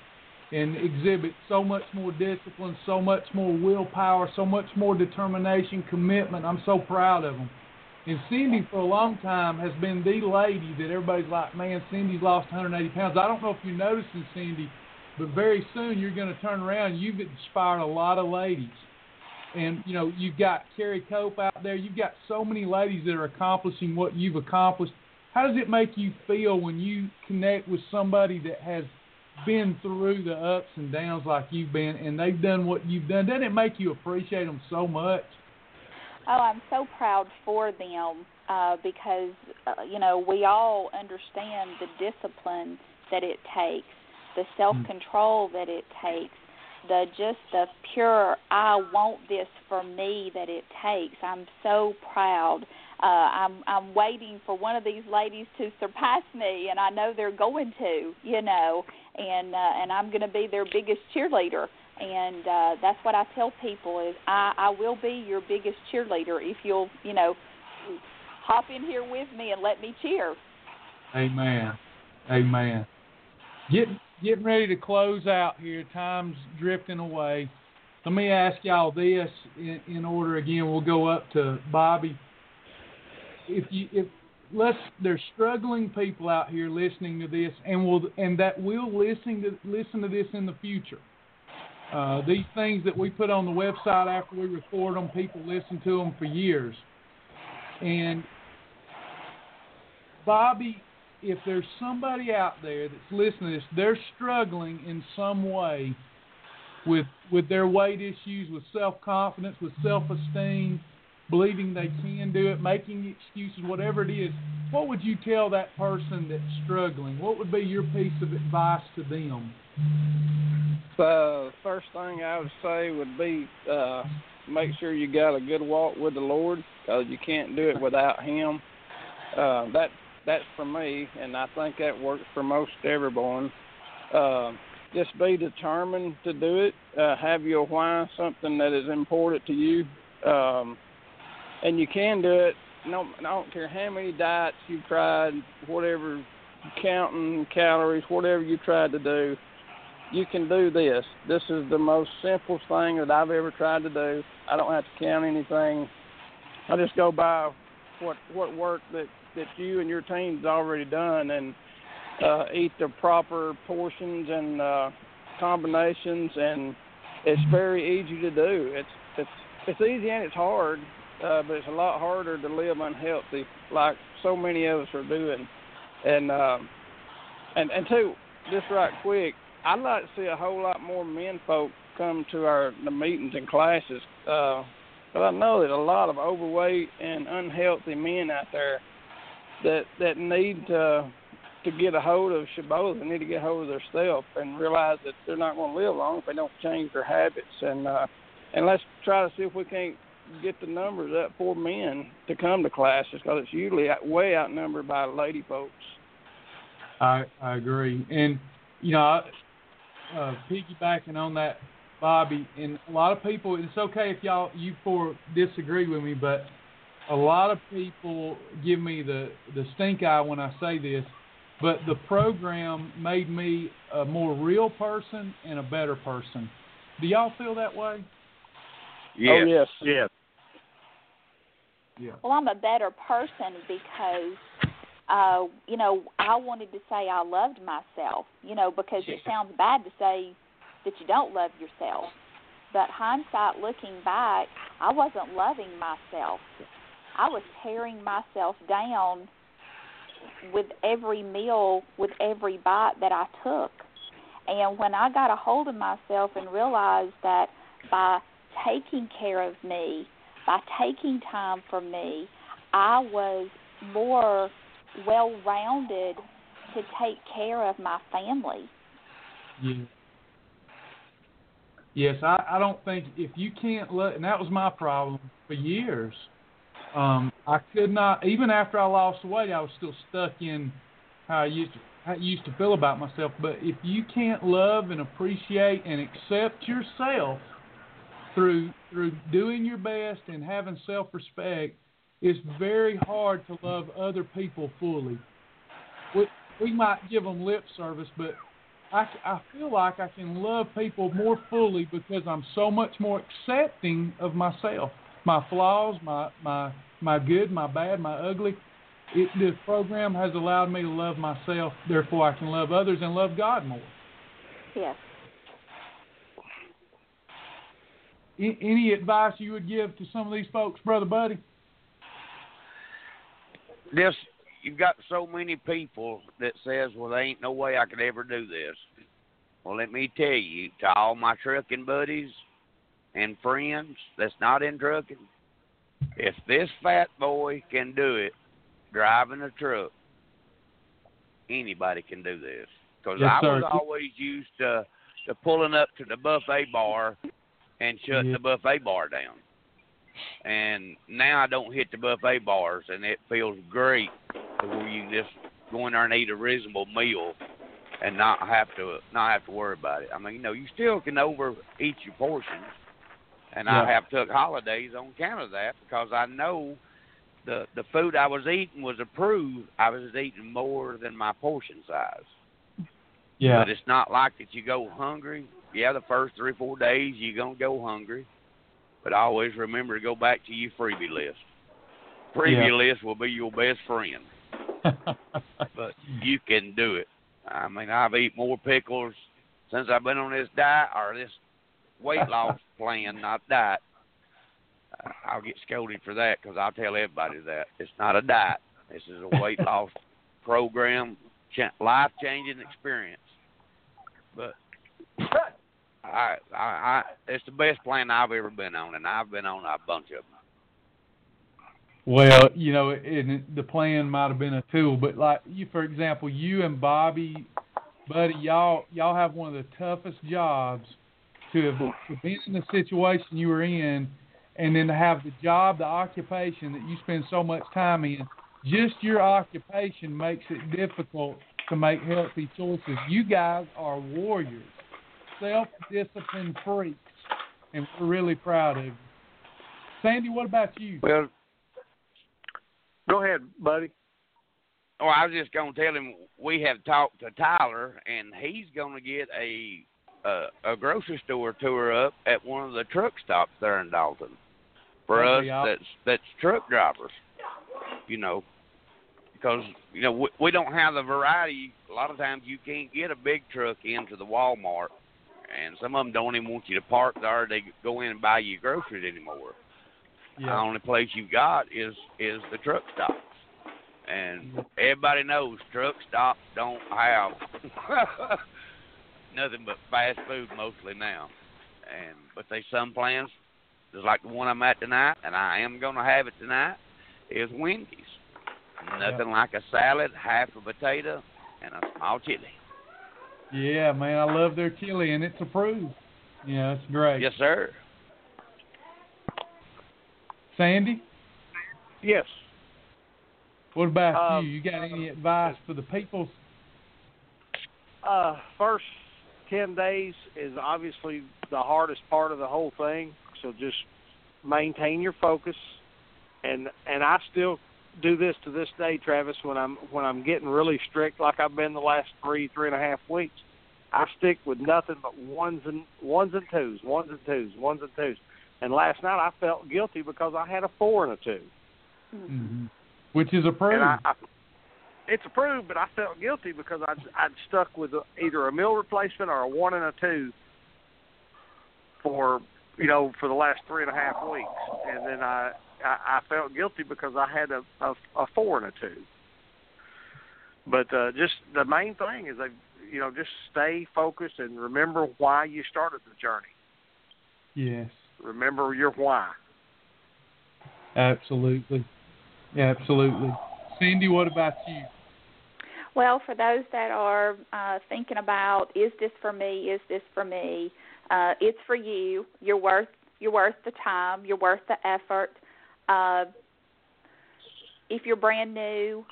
and exhibit so much more discipline, so much more willpower, so much more determination, commitment. I'm so proud of them. And Cindy, for a long time, has been the lady that everybody's like, man, Cindy's lost 180 pounds. I don't know if you're noticing, Cindy, but very soon you're going to turn around. You've inspired a lot of ladies. And, you know, you've got Carrie Cope out there. You've got so many ladies that are accomplishing what you've accomplished. How does it make you feel when you connect with somebody that has been through the ups and downs like you've been and they've done what you've done? Doesn't it make you appreciate them so much? Oh, I'm so proud for them uh, because uh, you know we all understand the discipline that it takes, the self-control that it takes, the just the pure I want this for me that it takes. I'm so proud. Uh, I'm I'm waiting for one of these ladies to surpass me, and I know they're going to. You know, and uh, and I'm going to be their biggest cheerleader and uh that's what I tell people is I I will be your biggest cheerleader if you'll, you know, hop in here with me and let me cheer. Amen. Amen. Getting getting ready to close out here. Time's drifting away. Let me ask y'all this in, in order again. We'll go up to Bobby. If you if let's there's struggling people out here listening to this and will and that will listen to listen to this in the future. Uh, these things that we put on the website after we record them, people listen to them for years. And Bobby, if there's somebody out there that's listening to this, they're struggling in some way with with their weight issues, with self confidence, with self esteem, believing they can do it, making excuses, whatever it is, what would you tell that person that's struggling? What would be your piece of advice to them? The first thing I would say would be uh, make sure you got a good walk with the Lord, because you can't do it without Him. Uh, that that's for me, and I think that works for most everyone. Uh, just be determined to do it. Uh, have your why, something that is important to you, um, and you can do it. No, I don't care how many diets you tried, whatever counting calories, whatever you tried to do you can do this. This is the most simplest thing that I've ever tried to do. I don't have to count anything. I just go by what what work that that you and your team's already done and uh, eat the proper portions and uh, combinations, and it's very easy to do. It's it's it's easy and it's hard, uh, but it's a lot harder to live unhealthy, like so many of us are doing. And um, and and two, just right quick, I'd like to see a whole lot more men folk come to our the meetings and classes. Uh, but I know that a lot of overweight and unhealthy men out there that that need to to get a hold of Shibboleth, they need to get a hold of their self and realize that they're not going to live long if they don't change their habits. And uh, and let's try to see if we can't get the numbers up for men to come to classes because it's usually way outnumbered by lady folks. I I agree, and you know, uh, piggybacking on that, Bobby, and a lot of people. It's okay if y'all you four disagree with me, but a lot of people give me the the stink eye when I say this. But the program made me a more real person and a better person. Do y'all feel that way? Yes. Oh yes, yes. Yeah. Well, I'm a better person because, uh, you know, I wanted to say I loved myself, you know, because it sounds bad to say that you don't love yourself. But hindsight looking back, I wasn't loving myself. I was tearing myself down with every meal, with every bite that I took. And when I got a hold of myself and realized that by taking care of me, by taking time for me, I was more well rounded to take care of my family. Yeah. Yes, I, I don't think if you can't let, and that was my problem for years. Um, I could not, even after I lost weight, I was still stuck in how I used to, how I used to feel about myself. But if you can't love and appreciate and accept yourself through through doing your best and having self-respect, it's very hard to love other people fully. We, we might give them lip service, but I, I feel like I can love people more fully because I'm so much more accepting of myself, my flaws, my my my good, my bad, my ugly. It, this program has allowed me to love myself, therefore I can love others and love God more. Yes. A- any advice you would give to some of these folks, brother Buddy? This you've got so many people that says, "Well, there ain't no way I could ever do this." Well, let me tell you, to all my trucking buddies and friends that's not in trucking, if this fat boy can do it driving a truck, anybody can do this. Because Yes, I was sir. always used to to pulling up to the buffet bar and shutting Yeah. the buffet bar down. And now I don't hit the buffet bars, and it feels great where you just go in there and eat a reasonable meal and not have to not have to worry about it. I mean, you know, you still can overeat your portions, and I have took holidays on account of that because I know the the food I was eating was approved. I was eating more than my portion size. Yeah. But it's not like that you go hungry. Yeah, the first three, four days you're gonna go hungry. But always remember to go back to your freebie list. Freebie Yeah. list will be your best friend. *laughs* But you can do it. I mean, I've eaten more pickles since I've been on this diet or this weight loss plan, not diet. Uh, I'll get scolded for that because I'll tell everybody that it's not a diet. This is a weight *laughs* loss program, cha- life changing experience. But I, I, I, it's the best plan I've ever been on, and I've been on a bunch of them. Well, you know, and the plan might have been a tool, but like you, for example, you and Bobby, buddy, y'all y'all have one of the toughest jobs to have been in the situation you were in, and then to have the job, the occupation that you spend so much time in. Just your occupation makes it difficult to make healthy choices. You guys are warriors, self-disciplined freaks, and we're really proud of you. Sandy, what about you? Well, Go ahead, buddy. Oh, I was just gonna tell him we have talked to Tyler, and he's gonna get a a, a grocery store tour up at one of the truck stops there in Dalton for That'd us that's that's truck drivers. You know, because you know we, we don't have the variety. A lot of times you can't get a big truck into the Walmart, and some of them don't even want you to park there. They go in and buy you groceries anymore. The only place you got is is the truck stops, and mm-hmm. everybody knows truck stops don't have *laughs* nothing but fast food mostly now. And but they some plans, just like the one I'm at tonight, and I am gonna have it tonight, is Wendy's. Nothing like a salad, half a potato, and a small chili. Yeah, man, I love their chili, and it's approved. Yeah, it's great. Yes, sir. Sandy, Yes. what about Um, you? You got any advice for the people uh, first ten days is obviously the hardest part of the whole thing. So just maintain your focus, and and I still do this to this day, Travis. When I'm when I'm getting really strict, like I've been the last three three and a half weeks, I stick with nothing but ones and ones and twos, ones and twos, ones and twos. And last night I felt guilty because I had a four and a 2 mm-hmm. which is approved. I, I, it's approved, but I felt guilty because I'd, I'd stuck with a, either a meal replacement or a one and a two for you know for the last three and a half weeks, and then I I, I felt guilty because I had a, a a four and a two. But uh, just the main thing is that you know just stay focused and remember why you started the journey. Yes. Remember your why. Absolutely. Absolutely. Cindy, what about you? Well, for those that are uh, thinking about, is this for me? Is this for me? Uh, it's for you. You're worth you're worth the time. You're worth the effort. Uh, if you're brand new,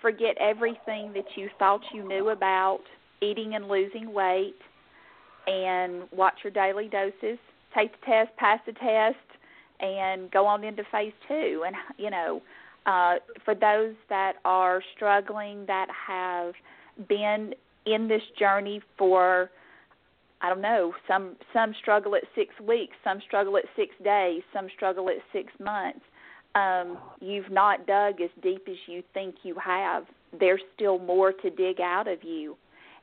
forget everything that you thought you knew about eating and losing weight, and watch your daily doses. Take the test, pass the test, and go on into phase two. And you know, uh, for those that are struggling, that have been in this journey for I don't know, some some struggle at 6 weeks, some struggle at 6 days, some struggle at 6 months. Um you've not dug as deep as you think you have. There's still more to dig out of you.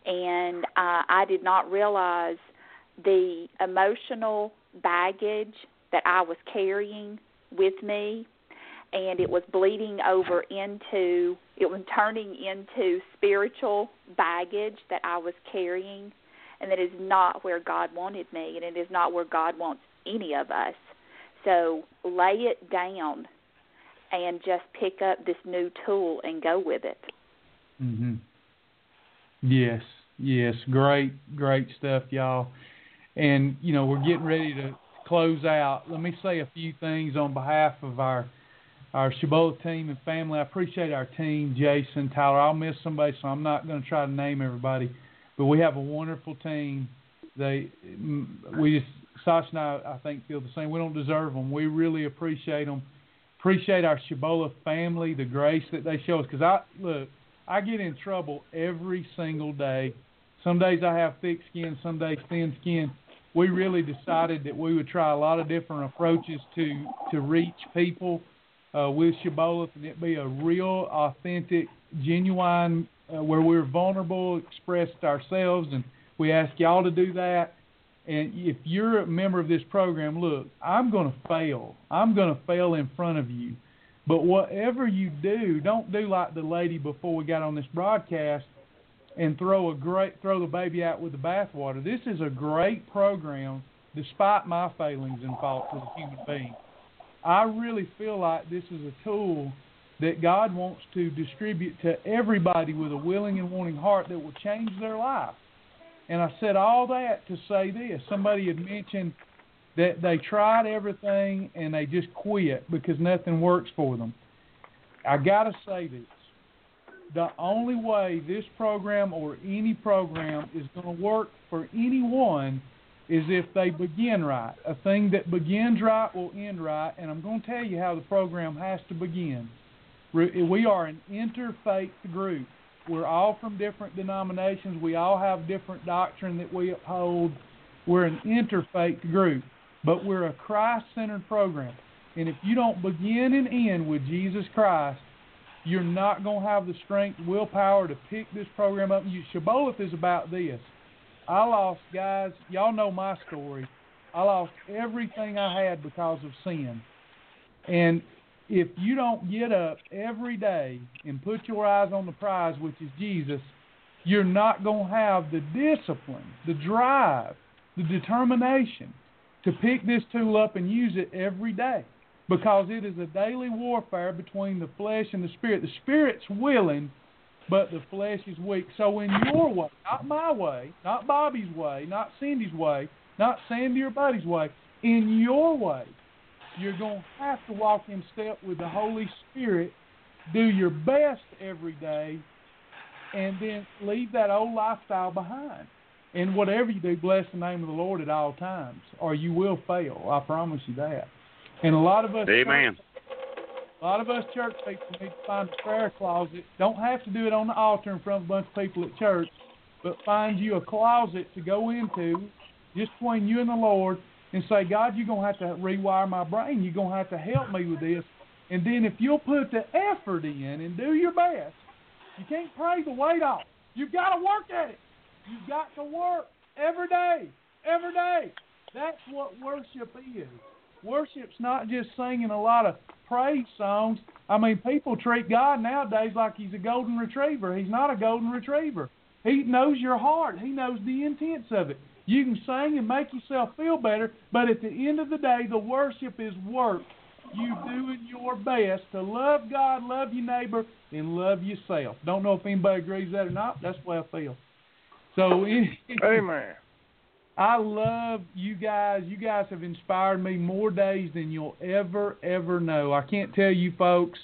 And uh I did not realize the emotional baggage that I was carrying with me and it was bleeding over into it was turning into spiritual baggage that I was carrying and that is not where God wanted me and it is not where God wants any of us. So lay it down and just pick up this new tool and go with it. Mhm. Yes. Yes, great great stuff y'all. And you know, we're getting ready to close out. Let me say a few things on behalf of our our Shibboleth team and family. I appreciate our team, Jason, Tyler. I'll miss somebody, so I'm not going to try to name everybody, but we have a wonderful team. They, mm, we just, Sasha and I, I think, feel the same. We don't deserve them. We really appreciate them. Appreciate our Shibboleth family, the grace that they show us. Because I look, I get in trouble every single day. Some days I have thick skin, some days thin skin. We really decided that we would try a lot of different approaches to to reach people uh, with Shibboleth, and it be a real, authentic, genuine, uh, where we're vulnerable, expressed ourselves, and we ask y'all to do that. And if you're a member of this program, look, I'm going to fail. I'm going to fail in front of you. But whatever you do, don't do like the lady before we got on this broadcast and throw a great throw the baby out with the bathwater. This is a great program, despite my failings and faults as a human being. I really feel like this is a tool that God wants to distribute to everybody with a willing and wanting heart that will change their life. And I said all that to say this. Somebody had mentioned that they tried everything and they just quit because nothing works for them. I got to say this. The only way this program or any program is going to work for anyone is if they begin right. A thing that begins right will end right, and I'm going to tell you how the program has to begin. We are an interfaith group. We're all from different denominations. We all have different doctrine that we uphold. We're an interfaith group, but we're a Christ-centered program. And if you don't begin and end with Jesus Christ, you're not going to have the strength, willpower to pick this program up. Shibboleth is about this. I lost, guys. Y'all know my story. I lost everything I had because of sin. And if you don't get up every day and put your eyes on the prize, which is Jesus, you're not going to have the discipline, the drive, the determination to pick this tool up and use it every day because it is a daily warfare between the flesh and the spirit. The spirit's willing, but the flesh is weak. So in your way, not my way, not Bobby's way, not Cindy's way, not Sandy or Buddy's way, in your way, you're going to have to walk in step with the Holy Spirit. Do your best every day and then leave that old lifestyle behind. And whatever you do, bless the name of the Lord at all times, or you will fail. I promise you that. And a lot of us, Amen. A lot of us church people need to find a prayer closet. Don't have to do it on the altar in front of a bunch of people at church, but find you a closet to go into, just between you and the Lord, and say, God, you're gonna have to rewire my brain. You're gonna have to help me with this. And then if you'll put the effort in and do your best, you can't pray the weight off. You've got to work at it. You've got to work every day, every day. That's what worship is. Worship's not just singing a lot of praise songs. I mean, people treat God nowadays like he's a golden retriever. He's not a golden retriever. He knows your heart. He knows the intents of it. You can sing and make yourself feel better, but at the end of the day, the worship is work. You doing your best to love God, love your neighbor, and love yourself. Don't know if anybody agrees that or not. That's the way I feel. So, *laughs* Amen. I love you guys. You guys have inspired me more days than you'll ever, ever know. I can't tell you folks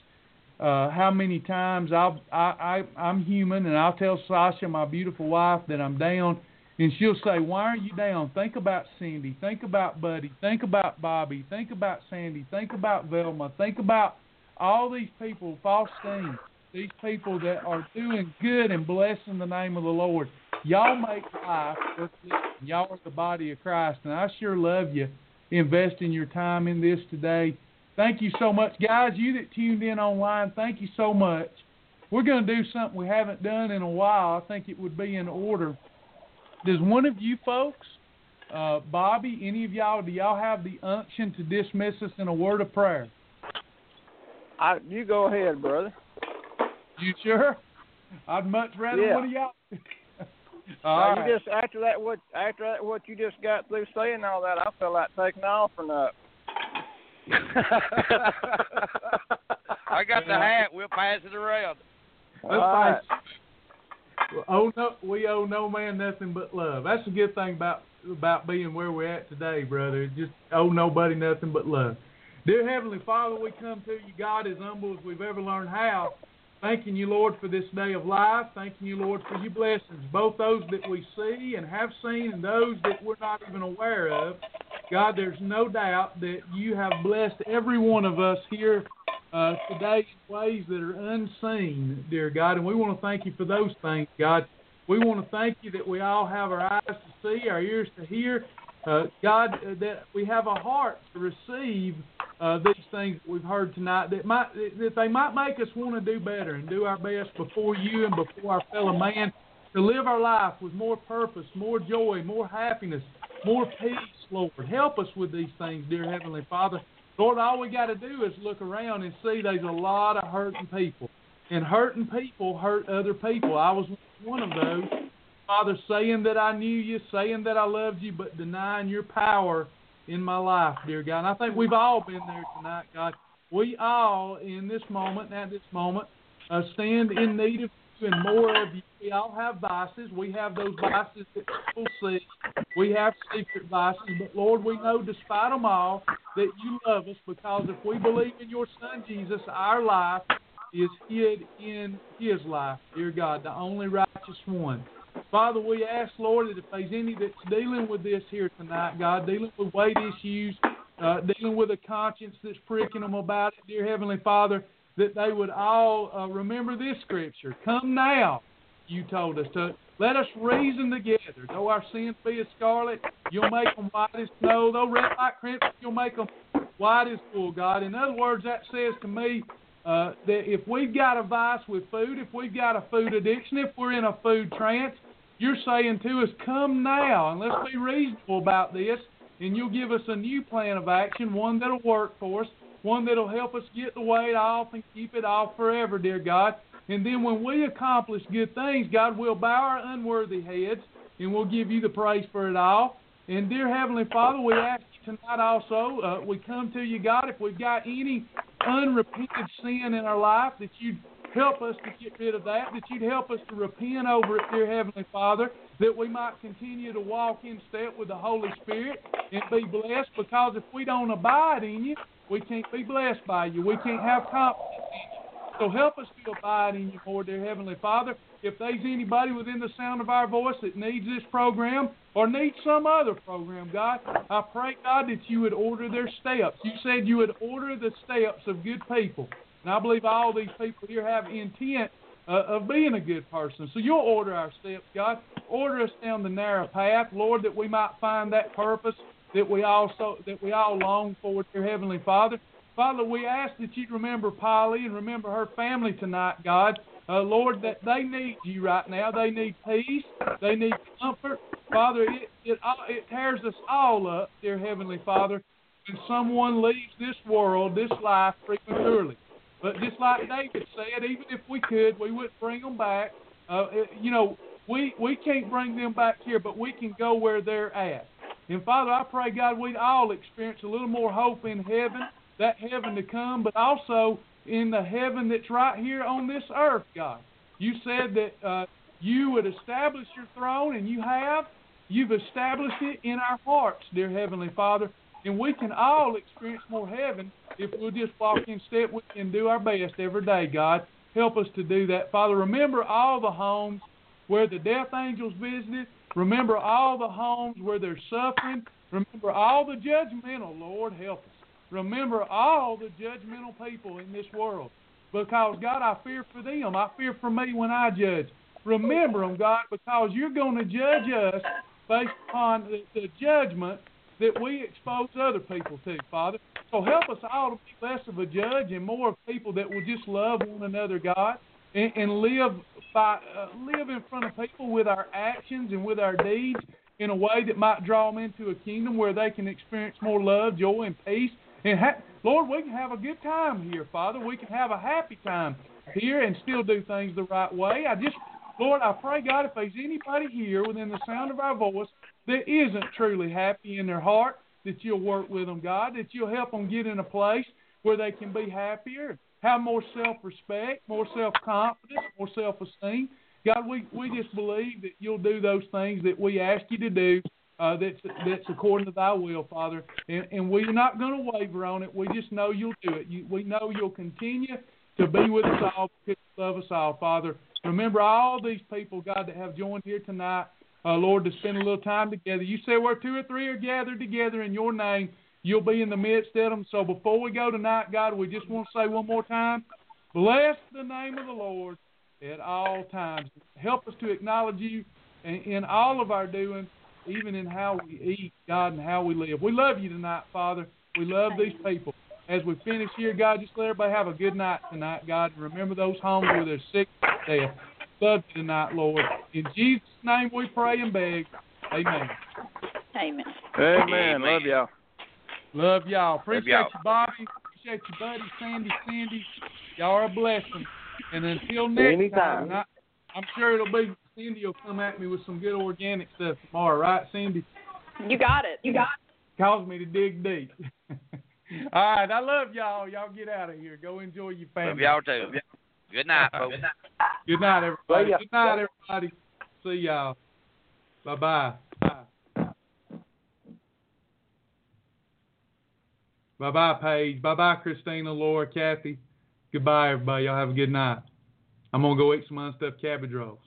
uh, how many times I'll, I, I, I'm human, and I'll tell Sasha, my beautiful wife, that I'm down, and she'll say, "Why are you down? Think about Cindy. Think about Buddy. Think about Bobby. Think about Sandy. Think about Velma. Think about all these people, Faustine, these people that are doing good and blessing the name of the Lord." Y'all make life. Y'all are the body of Christ, and I sure love you investing your time in this today. Thank you so much, guys. You that tuned in online, thank you so much. We're going to do something we haven't done in a while. I think it would be in order. Does one of you folks, uh, Bobby, any of y'all, do y'all have the unction to dismiss us in a word of prayer? I, you go ahead, brother. You sure? I'd much rather Yeah. one of y'all. *laughs* Now, All you just after that what after that what you just got through saying all that, I felt like taking off or not. *laughs* I got the hat. We'll pass it around. All right. Oh no, we owe no man nothing but love. That's the good thing about about being where we're at today, brother. Just owe nobody nothing but love. Dear Heavenly Father, we come to you, God, as humble as we've ever learned how. Thanking you, Lord, for this day of life. Thanking you, Lord, for your blessings, both those that we see and have seen and those that we're not even aware of. God, there's no doubt that you have blessed every one of us here uh, today in ways that are unseen, dear God, and we want to thank you for those things, God. We want to thank you that we all have our eyes to see, our ears to hear, uh, God, uh, that we have a heart to receive uh, these things we've heard tonight. That might that they might make us want to do better and do our best before you and before our fellow man to live our life with more purpose, more joy, more happiness, more peace, Lord. Help us with these things, dear Heavenly Father. Lord, all we got to do is look around and see there's a lot of hurting people. And hurting people hurt other people. I was one of those. Father, saying that I knew you, saying that I loved you, but denying your power in my life, dear God. And I think we've all been there tonight, God. We all, in this moment, at this moment, uh, stand in need of you and more of you. We all have vices. We have those vices that people see. We have secret vices. But Lord, we know despite them all that you love us because if we believe in your Son Jesus, our life is hid in his life, dear God, the only righteous one. Father, we ask, Lord, that if there's any that's dealing with this here tonight, God, dealing with weight issues, uh, dealing with a conscience that's pricking them about it, dear Heavenly Father, that they would all uh, remember this scripture. Come now, you told us to. Let us reason together. Though our sins be as scarlet, you'll make them white as snow. Though red like crimson, you'll make them white as wool, God. In other words, that says to me uh, that if we've got a vice with food, if we've got a food addiction, if we're in a food trance, you're saying to us, come now and let's be reasonable about this, and you'll give us a new plan of action, one that'll work for us, one that'll help us get the weight off and keep it off forever, dear God. And then when we accomplish good things, God, we'll bow our unworthy heads and we'll give you the praise for it all. And dear Heavenly Father, we ask you tonight also, uh, we come to you, God, if we've got any unrepented sin in our life, that you'd help us to get rid of that, that you'd help us to repent over it, dear Heavenly Father, that we might continue to walk in step with the Holy Spirit and be blessed, because if we don't abide in you, we can't be blessed by you. We can't have confidence in you. So help us to abide in you more, dear Heavenly Father. if there's anybody within the sound of our voice that needs this program or needs some other program, God, I pray, God, that you would order their steps. You said you would order the steps of good people. And I believe all these people here have intent uh, of being a good person. So you'll order our steps, God. Order us down the narrow path, Lord, that we might find that purpose that we also that we all long for, dear Heavenly Father. Father, we ask that you'd remember Polly and remember her family tonight, God. Uh, Lord, that they need you right now. They need peace. They need comfort. Father, it, it, it tears us all up, dear Heavenly Father, when someone leaves this world, this life prematurely. But just like David said, even if we could, we wouldn't bring them back. Uh, you know, we we can't bring them back here, but we can go where they're at. And Father, I pray God we'd all experience a little more hope in heaven, that heaven to come, but also in the heaven that's right here on this earth, God. You said that uh, you would establish your throne, and you have. You've established it in our hearts, dear Heavenly Father, and we can all experience more heaven if we'll just walk in step with and do our best every day, God. Help us to do that. Father, remember all the homes where the death angels visited. Remember all the homes where they're suffering. Remember all the judgmental, Lord, help us. Remember all the judgmental people in this world. Because, God, I fear for them. I fear for me when I judge. Remember them, God, because you're going to judge us based upon the, the judgment that we expose other people to, Father. So help us all to be less of a judge and more of people that will just love one another, God, and, and live by uh, live in front of people with our actions and with our deeds in a way that might draw them into a kingdom where they can experience more love, joy, and peace. And ha- Lord, we can have a good time here, Father. We can have a happy time here and still do things the right way. I just, Lord, I pray, God, if there's anybody here within the sound of our voice that isn't truly happy in their heart, that you'll work with them, God, that you'll help them get in a place where they can be happier, have more self respect, more self confidence, more self esteem. God, we, we just believe that you'll do those things that we ask you to do. Uh, that's that's according to Thy will, Father, and, and we're not going to waver on it. We just know You'll do it. You, we know You'll continue to be with us all because You love us all, Father. Remember all these people, God, that have joined here tonight uh, Lord, to spend a little time together. You say where two or three are gathered together in your name, you'll be in the midst of them. So before we go tonight, God, we just want to say one more time, bless the name of the Lord at all times. Help us to acknowledge you in, all of our doing, even in how we eat, God, and how we live. We love you tonight, Father. We love these people. As we finish here, God, just let everybody have a good night tonight, God. Remember those homes where they're sick death. Love you tonight, Lord. In Jesus' name we pray and beg. Amen. Amen. Amen. Love y'all. Love y'all. Appreciate y'all. you, Bobby. Appreciate you, buddy. Sandy, Cindy. Y'all are a blessing. And until next Anytime. time, I, I'm sure it'll be Cindy will come at me with some good organic stuff tomorrow, right, Cindy? You got it. You got it. Calls me to dig deep. *laughs* All right, I love y'all. Y'all get out of here. Go enjoy your family. Love y'all too. Good night, folks. Good night, everybody. ya. Good night, everybody. See y'all. Bye bye. Bye bye, Paige. Bye bye, Christina, Laura, Kathy. Goodbye, everybody. Y'all have a good night. I'm gonna go eat some unstuffed cabbage rolls.